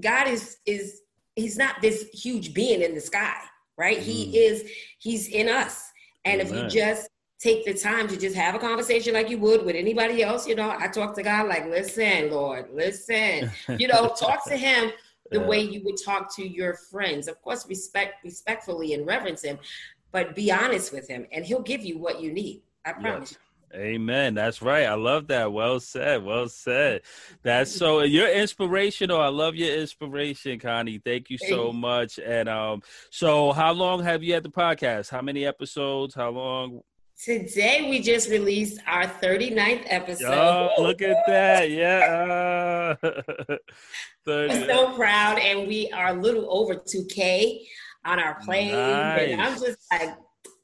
god is is he's not this huge being in the sky right mm. he is he's in us and Amen. if you just take the time to just have a conversation like you would with anybody else. You know, I talk to God like, listen, Lord, listen. You know, talk to Him the yeah. way you would talk to your friends. Of course, respect, respectfully and reverence Him, but be honest with Him, and He'll give you what you need. I promise. Yes. Amen. That's right. I love that. Well said. Well said. That's so you're inspirational. I love your inspiration, Connie. Thank you so much. And um, so how long have you had the podcast? How many episodes? How long? Today we just released our 39th episode. Oh, look at that. Yeah. I'm so proud. And we are a little over 2K on our plane. Nice. And I'm just like,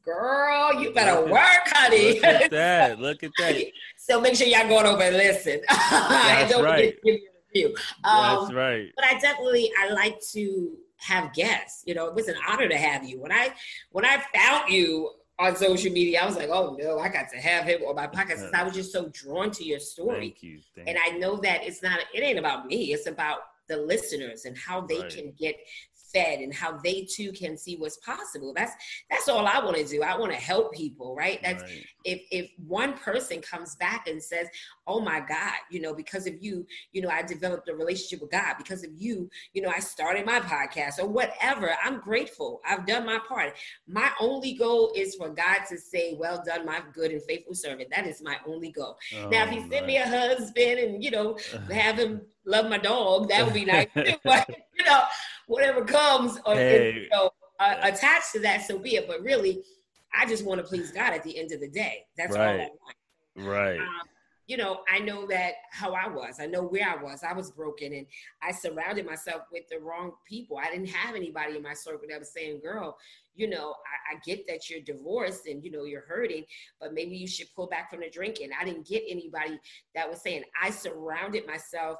girl, you better look work, honey. Look at that. Look at that. so make sure y'all going over and listen. That's don't right. Give you um, That's right. But I definitely, I like to have guests. You know, it was an honor to have you. When I when I found you on social media. I was like, oh no, I got to have him on my podcast. I was just so drawn to your story. Thank you. Thank and I know that it's not, it ain't about me. It's about the listeners and how they right. can get fed and how they too can see what's possible. That's that's all i want to do. I want to help people right? That's right. if if one person comes back and says oh my god you know because of you you know i developed a relationship with god. Because of you you know i started my podcast or whatever. I'm grateful. I've done my part. My only goal is for god to say well done my good and faithful servant. That is my only goal. Oh, now if oh, he sent me a husband and you know have him love my dog that would be nice but you know whatever comes or hey. you know, uh, attached to that, so be it. But really, I just want to please God at the end of the day. That's right. all I want. Right. Um, you know, I know that how I was. I know where I was. I was broken and I surrounded myself with the wrong people. I didn't have anybody in my circle that was saying, girl, you know, I, I, get that you're divorced and, you know, you're hurting, but maybe you should pull back from the drinking. I didn't get anybody that was saying, I surrounded myself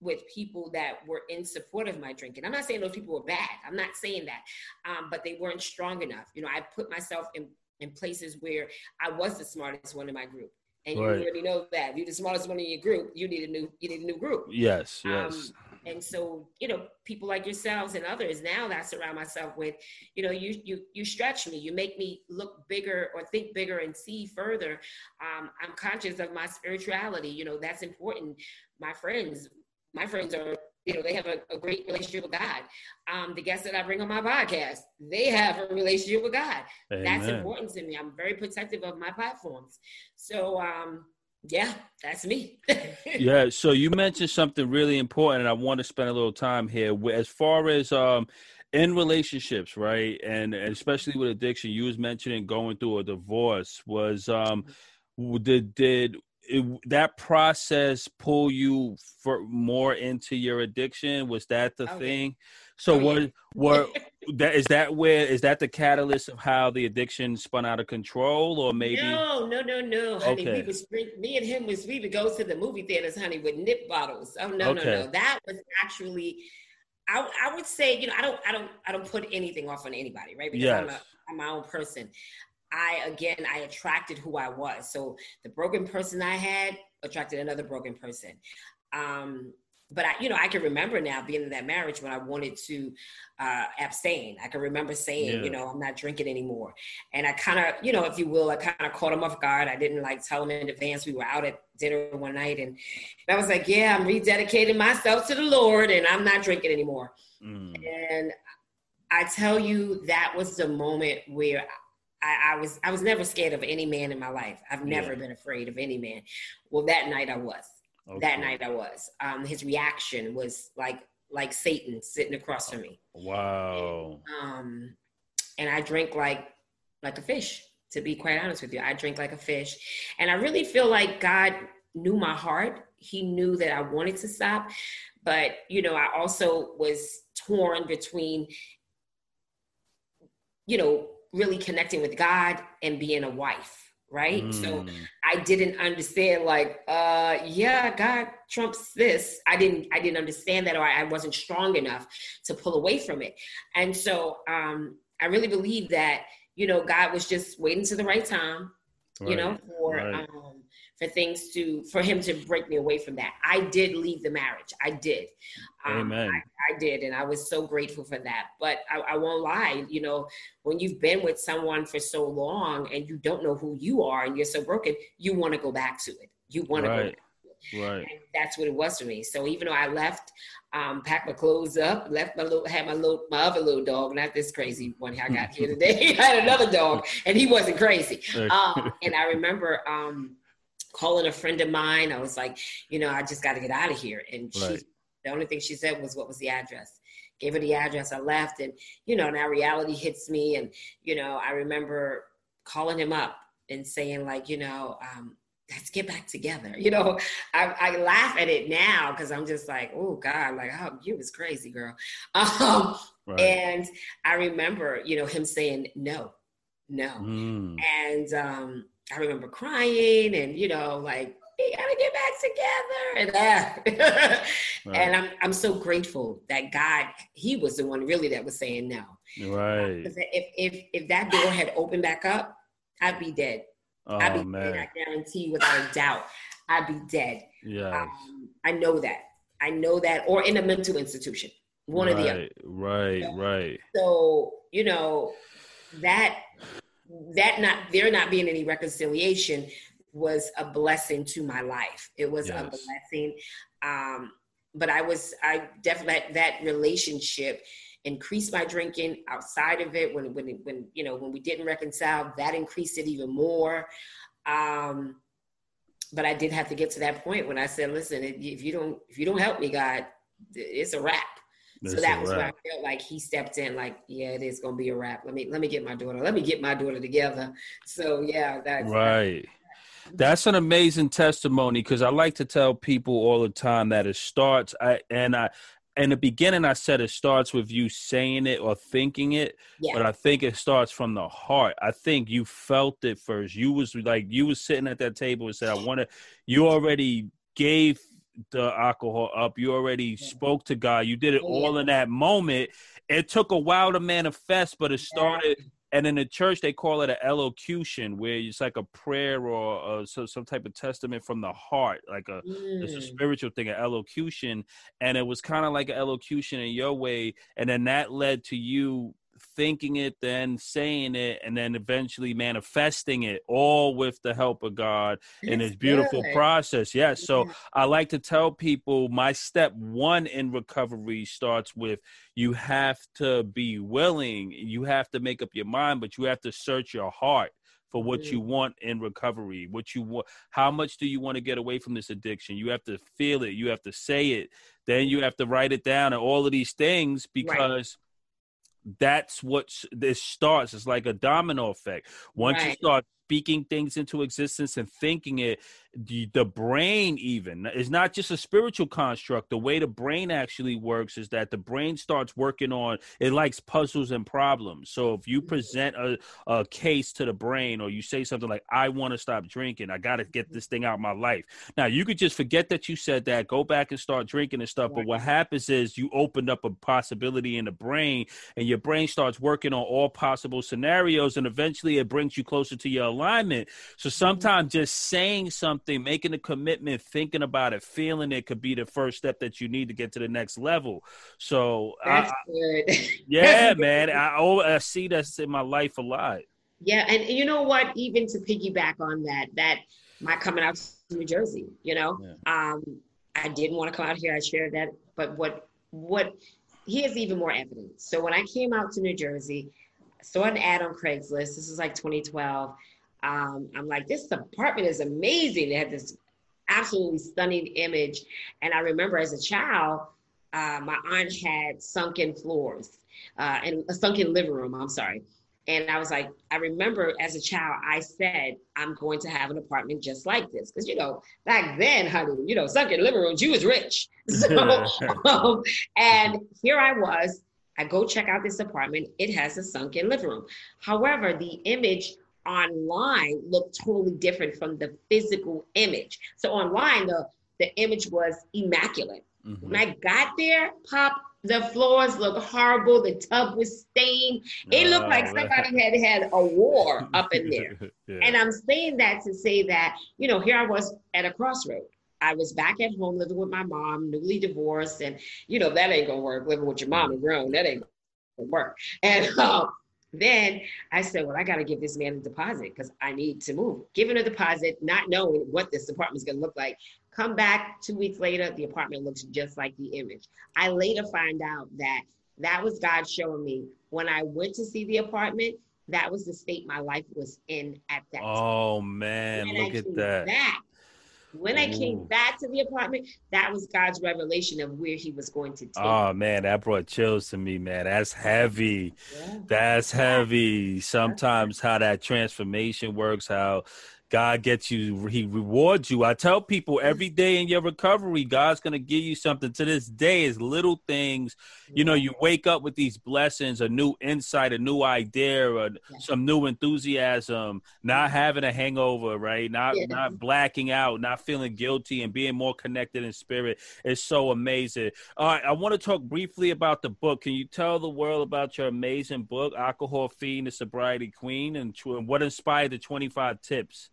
with people that were in support of my drinking. I'm not saying those people were bad. I'm not saying that, um, but they weren't strong enough. You know, I put myself in in places where I was the smartest one in my group, and right. you already know that. If you're the smartest one in your group, you need a new you need a new group. Yes, yes. Um, and so you know people like yourselves and others now that I surround myself with you know you you you stretch me you make me look bigger or think bigger and see further um, i'm conscious of my spirituality you know that's important my friends my friends are you know they have a, a great relationship with god um, the guests that i bring on my podcast they have a relationship with god Amen. that's important to me i'm very protective of my platforms so um, yeah, that's me. yeah. So you mentioned something really important, and I want to spend a little time here. As far as um, in relationships, right, and, and especially with addiction, you was mentioning going through a divorce. Was um, did did it, that process pull you for more into your addiction? Was that the oh, okay. thing? So oh, what what that is that where is that the catalyst of how the addiction spun out of control or maybe no no no no honey okay. we was drink. me and him was we would go to the movie theaters honey with nip bottles oh no okay. no no that was actually I, I would say you know I don't I don't I don't put anything off on anybody right because yes. I'm, a, I'm my own person I again I attracted who I was so the broken person I had attracted another broken person um but I, you know, I can remember now being in that marriage when I wanted to uh, abstain. I can remember saying, yeah. you know, I'm not drinking anymore. And I kind of, you know, if you will, I kind of caught him off guard. I didn't like tell him in advance. We were out at dinner one night, and I was like, yeah, I'm rededicating myself to the Lord, and I'm not drinking anymore. Mm. And I tell you, that was the moment where I, I, was I was never scared of any man in my life. I've never yeah. been afraid of any man. Well, that night I was. Okay. That night I was. Um, his reaction was like like Satan sitting across from me. Wow. And, um, and I drink like like a fish. To be quite honest with you, I drink like a fish, and I really feel like God knew my heart. He knew that I wanted to stop, but you know, I also was torn between, you know, really connecting with God and being a wife right mm. so i didn't understand like uh yeah god trumps this i didn't i didn't understand that or i wasn't strong enough to pull away from it and so um i really believe that you know god was just waiting to the right time right. you know for right. um for things to for him to break me away from that. I did leave the marriage. I did. Um, Amen. I, I, did, and I was so grateful for that. But I, I, won't lie. You know, when you've been with someone for so long and you don't know who you are and you're so broken, you want to go back to it. You want right. to go. Back Right. And that's what it was for me. So even though I left, um, packed my clothes up, left my little, had my little, my other little dog, not this crazy one I got here today. I had another dog, and he wasn't crazy. Um, and I remember um, calling a friend of mine. I was like, you know, I just got to get out of here. And right. she, the only thing she said was, what was the address? Gave her the address. I left. And, you know, now reality hits me. And, you know, I remember calling him up and saying, like, you know, um, let's get back together. You know, I, I laugh at it now because I'm just like, oh God, like, oh, you was crazy, girl. Um, right. And I remember, you know, him saying no, no. Mm. And um, I remember crying and, you know, like, we gotta get back together and that. right. And I'm I'm so grateful that God, He was the one really that was saying no. Right. Because if if if that door had opened back up, I'd be dead. Oh, I'd be man. dead. I guarantee without a doubt, I'd be dead. Yeah. Um, I know that. I know that, or in a mental institution, one right, or the other. Right, so, right. So you know that that not there not being any reconciliation was a blessing to my life. It was yes. a blessing. Um, but I was I definitely that relationship increased my drinking outside of it when when when you know when we didn't reconcile that increased it even more um but i did have to get to that point when i said listen if you don't if you don't help me god it's a wrap so that was where I felt like he stepped in, like, yeah, it is gonna be a wrap. Let me let me get my daughter. Let me get my daughter together. So yeah, that's right. That's an amazing testimony because I like to tell people all the time that it starts. I and I in the beginning I said it starts with you saying it or thinking it, yeah. but I think it starts from the heart. I think you felt it first. You was like you was sitting at that table and said, "I want to." You already gave the alcohol up. You already spoke to God. You did it all in that moment. It took a while to manifest, but it started And in the church, they call it an elocution, where it's like a prayer or a, so, some type of testament from the heart, like a, mm. it's a spiritual thing, an elocution. And it was kind of like an elocution in your way. And then that led to you thinking it, then saying it, and then eventually manifesting it, all with the help of God That's in His beautiful good. process. Yes. Yeah. So I like to tell people my step one in recovery starts with you have to be willing, you have to make up your mind, but you have to search your heart for what mm-hmm. you want in recovery what you want how much do you want to get away from this addiction you have to feel it you have to say it then you have to write it down and all of these things because that's what this starts. It's like a domino effect. Once right. you start speaking things into existence and thinking it the, the brain even is not just a spiritual construct the way the brain actually works is that the brain starts working on it likes puzzles and problems so if you mm-hmm. present a, a case to the brain or you say something like i want to stop drinking i got to get this thing out of my life now you could just forget that you said that go back and start drinking and stuff but what happens is you opened up a possibility in the brain and your brain starts working on all possible scenarios and eventually it brings you closer to your alignment. So mm-hmm. sometimes just saying something, making a commitment, thinking about it, feeling it could be the first step that you need to get to the next level. So I. Yeah, man. I, I see that's in my life a lot. Yeah, and you know what? Even to piggyback on that, that my coming out to New Jersey, you know, yeah. um, I didn't want to come out here. I shared that, but what what here's even more evidence. So when I came out to New Jersey, I saw an ad on Craigslist. This was like 2012, um, I'm like, this apartment is amazing. They had this absolutely stunning image. And I remember as a child, uh, my aunt had sunken floors uh, and a sunken living room. I'm sorry. And I was like, I remember as a child, I said, I'm going to have an apartment just like this. Because, you know, back then, honey, you know, sunken living rooms, you was rich. So, um, and here I was. I go check out this apartment. It has a sunken living room. However, the image online looked totally different from the physical image. So online, the, the image was immaculate. Mm-hmm. When I got there, pop, the floors looked horrible. The tub was stained. It looked like somebody had had a war up in there. yeah. And I'm saying that to say that, you know, here I was at a crossroad. I was back at home living with my mom, newly divorced, and you know that ain't gonna work. Living with your mom and grown, that ain't gonna work. And um, then I said, well, I got to give this man a deposit because I need to move. Giving a deposit, not knowing what this apartment is going to look like. Come back two weeks later, the apartment looks just like the image. I later find out that that was God showing me when I went to see the apartment. That was the state my life was in at that. Oh time. man, look at that. Back, when I came mm. back to the apartment, that was God's revelation of where He was going to take. Oh man, that brought chills to me, man. That's heavy. Yeah. That's heavy. Sometimes how that transformation works, how God gets you, He rewards you. I tell people mm-hmm. every day in your recovery, God's going to give you something. To this day, is little things. You know, you wake up with these blessings, a new insight, a new idea, uh, or some new enthusiasm. Not mm-hmm. having a hangover, right? Not yeah. not blacking out, not feeling guilty, and being more connected in spirit. It's so amazing. All right, I want to talk briefly about the book. Can you tell the world about your amazing book, Alcohol Fiend, the Sobriety Queen, and what inspired the twenty five tips?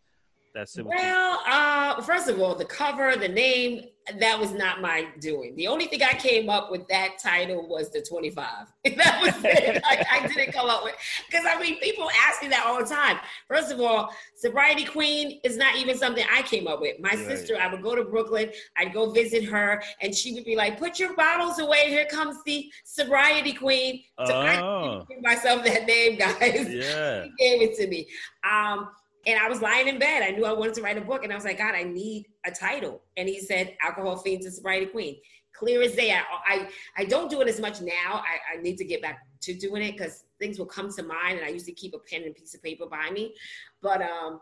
That's it. Well, uh, first of all, the cover, the name, that was not my doing. The only thing I came up with that title was the 25. that was it. I, I, didn't come up with because I mean, people ask me that all the time. First of all, sobriety queen is not even something I came up with. My right. sister, I would go to Brooklyn, I'd go visit her, and she would be like, "Put your bottles away. Here comes the sobriety queen." So oh. I give myself that name, guys. Yeah, he gave it to me. Um, and I was lying in bed. I knew I wanted to write a book, and I was like, God, I need a title. And he said, Alcohol Fiends and Sobriety Queen. Clear as day. I, I, I don't do it as much now. I, I need to get back to doing it because things will come to mind, and I used to keep a pen and piece of paper by me. But um,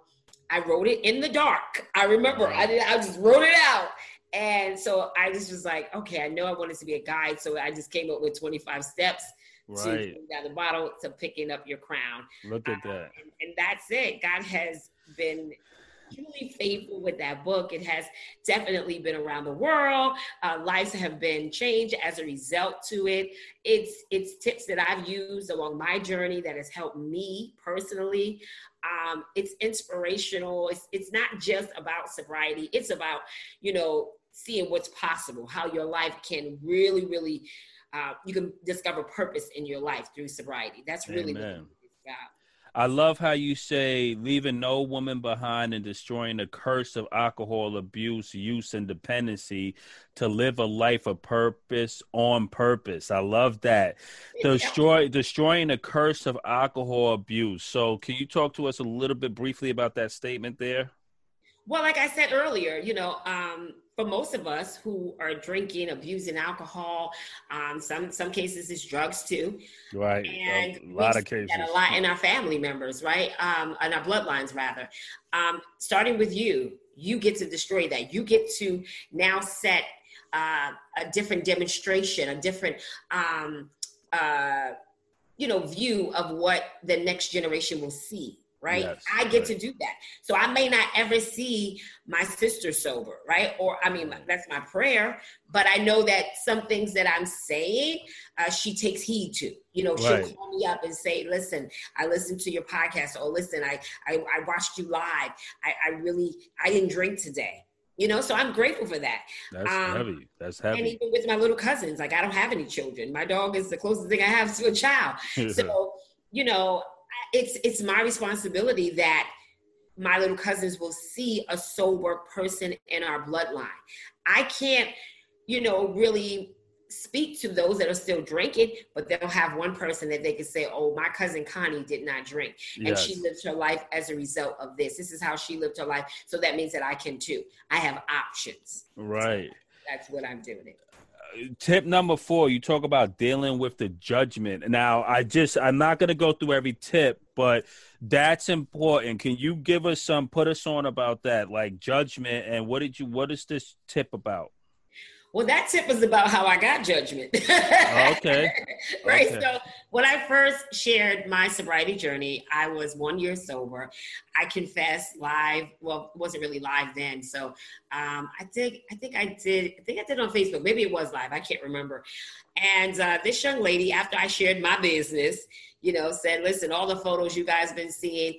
I wrote it in the dark. I remember I did. I just wrote it out. And so I just was like, okay, I know I wanted to be a guide. So I just came up with 25 steps right. to down the bottle to picking up your crown. Look at that. and, and, that's it. God has been truly faithful with that book. It has definitely been around the world. Uh, lives have been changed as a result to it. It's it's tips that I've used along my journey that has helped me personally. Um, it's inspirational. It's it's not just about sobriety. It's about you know seeing what's possible, how your life can really, really, uh, you can discover purpose in your life through sobriety. That's really Amen. what I love how you say leaving no woman behind and destroying the curse of alcohol abuse, use, and dependency to live a life of purpose on purpose. I love that. Destroy destroying the curse of alcohol abuse. So can you talk to us a little bit briefly about that statement there? Well, like I said earlier, you know, um, for most of us who are drinking, abusing alcohol, um, some some cases it's drugs too. Right. And a lot of cases. a lot in our family members, right? Um, in our bloodlines, rather. Um, starting with you, you get to destroy that. You get to now set uh, a different demonstration, a different. Um, uh, you know, view of what the next generation will see right? Yes, I get right. to do that. So I may not ever see my sister sober, right? Or I mean, that's my prayer, but I know that some things that I'm saying, uh, she takes heed to. You know, she'll call me up and say, "Listen, I listened to your podcast, or listen, I I, I watched you live. I, I really I didn't drink today." You know, so I'm grateful for that. That's um, heavy. That's heavy. And even with my little cousins, like I don't have any children. My dog is the closest thing I have to a child. so, you know, it's it's my responsibility that my little cousins will see a sober person in our bloodline. I can't, you know, really speak to those that are still drinking, but they'll have one person that they can say, "Oh, my cousin Connie did not drink, and yes. she lived her life as a result of this. This is how she lived her life, so that means that I can too. I have options. Right. So that's what I'm doing tip number four you talk about dealing with the judgment. Now i just i'm not going to go through every tip but that's important. Can you give us some put us on about that like judgment and what did you what is this tip about well, that tip was about how I got judgment. okay. right. Okay. So when I first shared my sobriety journey, I was one year sober. I confess live. Well, wasn't really live then. So um, I did. I think I did. I think I did on Facebook. Maybe it was live. I can't remember. And uh, this young lady, after I shared my business, you know, said, "Listen, all the photos you guys been seeing,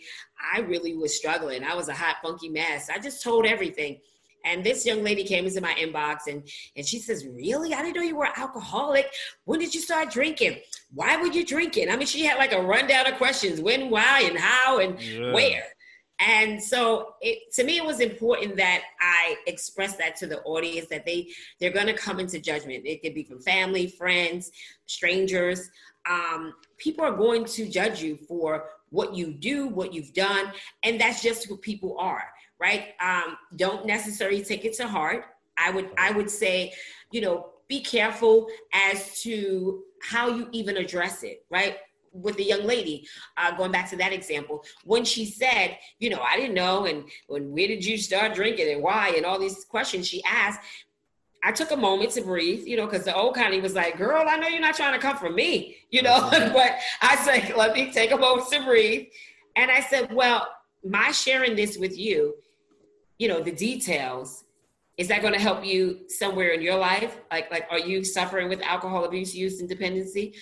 I really was struggling. I was a hot, funky mess. I just told everything." And this young lady came into my inbox and, and she says, Really? I didn't know you were alcoholic. When did you start drinking? Why were you drinking? I mean, she had like a rundown of questions when, why, and how, and yeah. where. And so it, to me, it was important that I express that to the audience that they, they're going to come into judgment. It could be from family, friends, strangers. Um, people are going to judge you for what you do, what you've done. And that's just who people are right? Um, don't necessarily take it to heart. I would I would say, you know, be careful as to how you even address it, right? With the young lady, uh, going back to that example, when she said, you know, I didn't know, and when where did you start drinking and why, and all these questions she asked, I took a moment to breathe, you know, because the old Connie was like, girl, I know you're not trying to come for me, you know, but I said, let me take a moment to breathe. And I said, well, my sharing this with you you know the details is that going to help you somewhere in your life? Like like are you suffering with alcohol abuse use and dependency?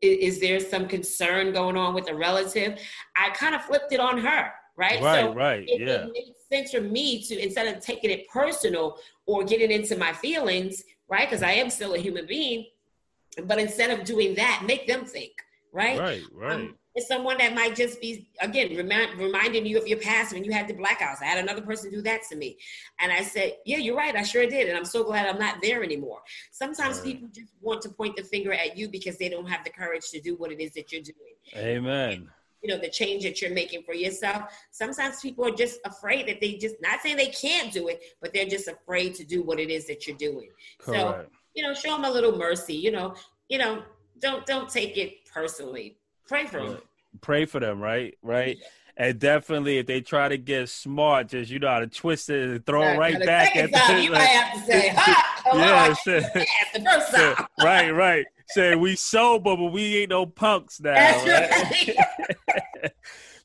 Is, is there some concern going on with a relative? I kind of flipped it on her right? Right so right it, yeah. it made sense for me to instead of taking it personal or getting into my feelings right because i am still a human being but instead of doing that make them think right right right um, it's someone that might just be again remind, reminding you of your past when you had the blackouts. I had another person do that to me, and I said, "Yeah, you're right. I sure did, and I'm so glad I'm not there anymore." Sometimes right. people just want to point the finger at you because they don't have the courage to do what it is that you're doing. Amen. You know the change that you're making for yourself. Sometimes people are just afraid that they just not saying they can't do it, but they're just afraid to do what it is that you're doing. Correct. So you know, show them a little mercy. You know, you know, don't don't take it personally. Pray for them pray for them, right? Right. And definitely, if they try to get smart, just you know how to twist it and throw it right back at them. You might have to say, "Ha, yeah, say, the first time." right, right. Say we sober, but we ain't no punks now. Right?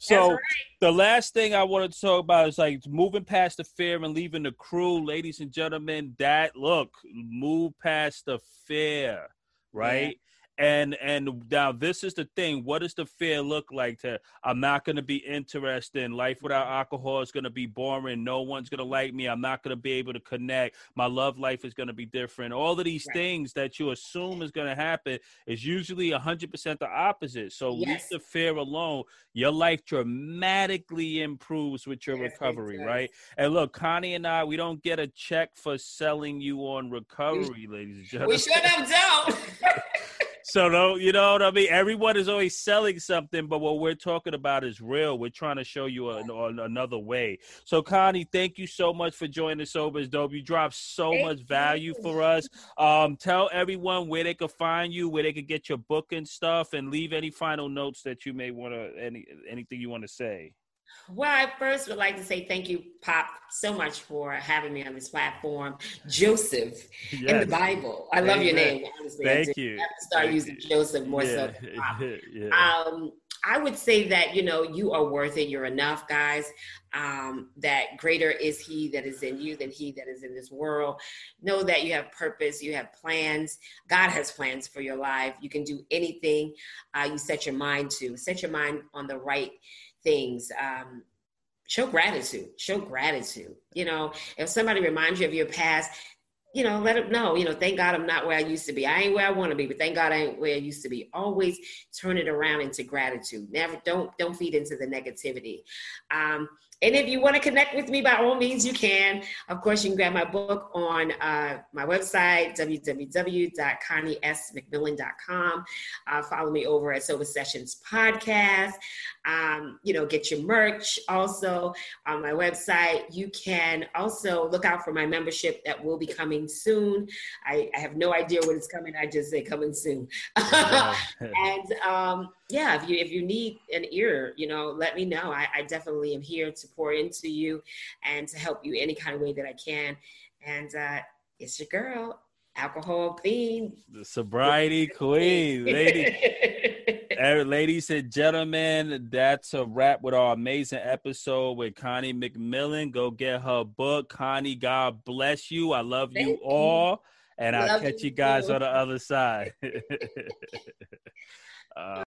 So right. the last thing I want to talk about is like moving past the fear and leaving the crew, ladies and gentlemen. That look, move past the fear, right? And and now this is the thing what does the fear look like to i'm not going to be interested in life without alcohol is going to be boring no one's going to like me i'm not going to be able to connect my love life is going to be different. All of these right. things that you assume is going to happen is usually 100% the opposite. So yes. leave the fear alone. Your life dramatically improves with your yes, recovery right? and look connie and i we don't get a check for selling you on recovery we, ladies and gentlemen. we should have done so no, you know what I mean. Everyone is always selling something, but what we're talking about is real. We're trying to show you a, a, another way. So Connie, thank you so much for joining Sober is Dope. You dropped so thank much value you. for us. Um, tell everyone where they could find you, where they could get your book and stuff, and leave any final notes that you may want to any anything you want to say. Well, I first would like to say thank you, Pop, so much for having me on this platform. Joseph yes. in the Bible. I love your name, honestly. Thank you. I have to start thank using you. Joseph more yeah. so. yeah. Um, I would say that, you know, you are worth it. You're enough, guys. Um, that greater is he that is in you than he that is in this world. Know that you have purpose, you have plans. God has plans for your life. You can do anything uh, you set your mind to. Set your mind on the right things. Um, show gratitude. Show gratitude. You know, if somebody reminds you of your past, you know, let them know, you know, thank God I'm not where I used to be. I ain't where I want to be, but thank God I ain't where I used to be. Always turn it around into gratitude. Never don't don't feed into the negativity. Um, and if you want to connect with me, by all means, you can. Of course, you can grab my book on uh, my website, www.conniesmcmillan.com. Uh, follow me over at Sober Sessions Podcast. Um, you know, get your merch also on my website. You can also look out for my membership that will be coming soon. I, I have no idea when it's coming. I just say coming soon. and um, yeah, if you if you need an ear, you know, let me know. I, I definitely am here to pour into you and to help you any kind of way that I can. And uh, it's your girl, alcohol queen, the sobriety queen, lady. ladies and gentlemen, that's a wrap with our amazing episode with Connie McMillan. Go get her book. Connie, God bless you. I love Thank you all. And love I'll catch you guys too. on the other side. uh,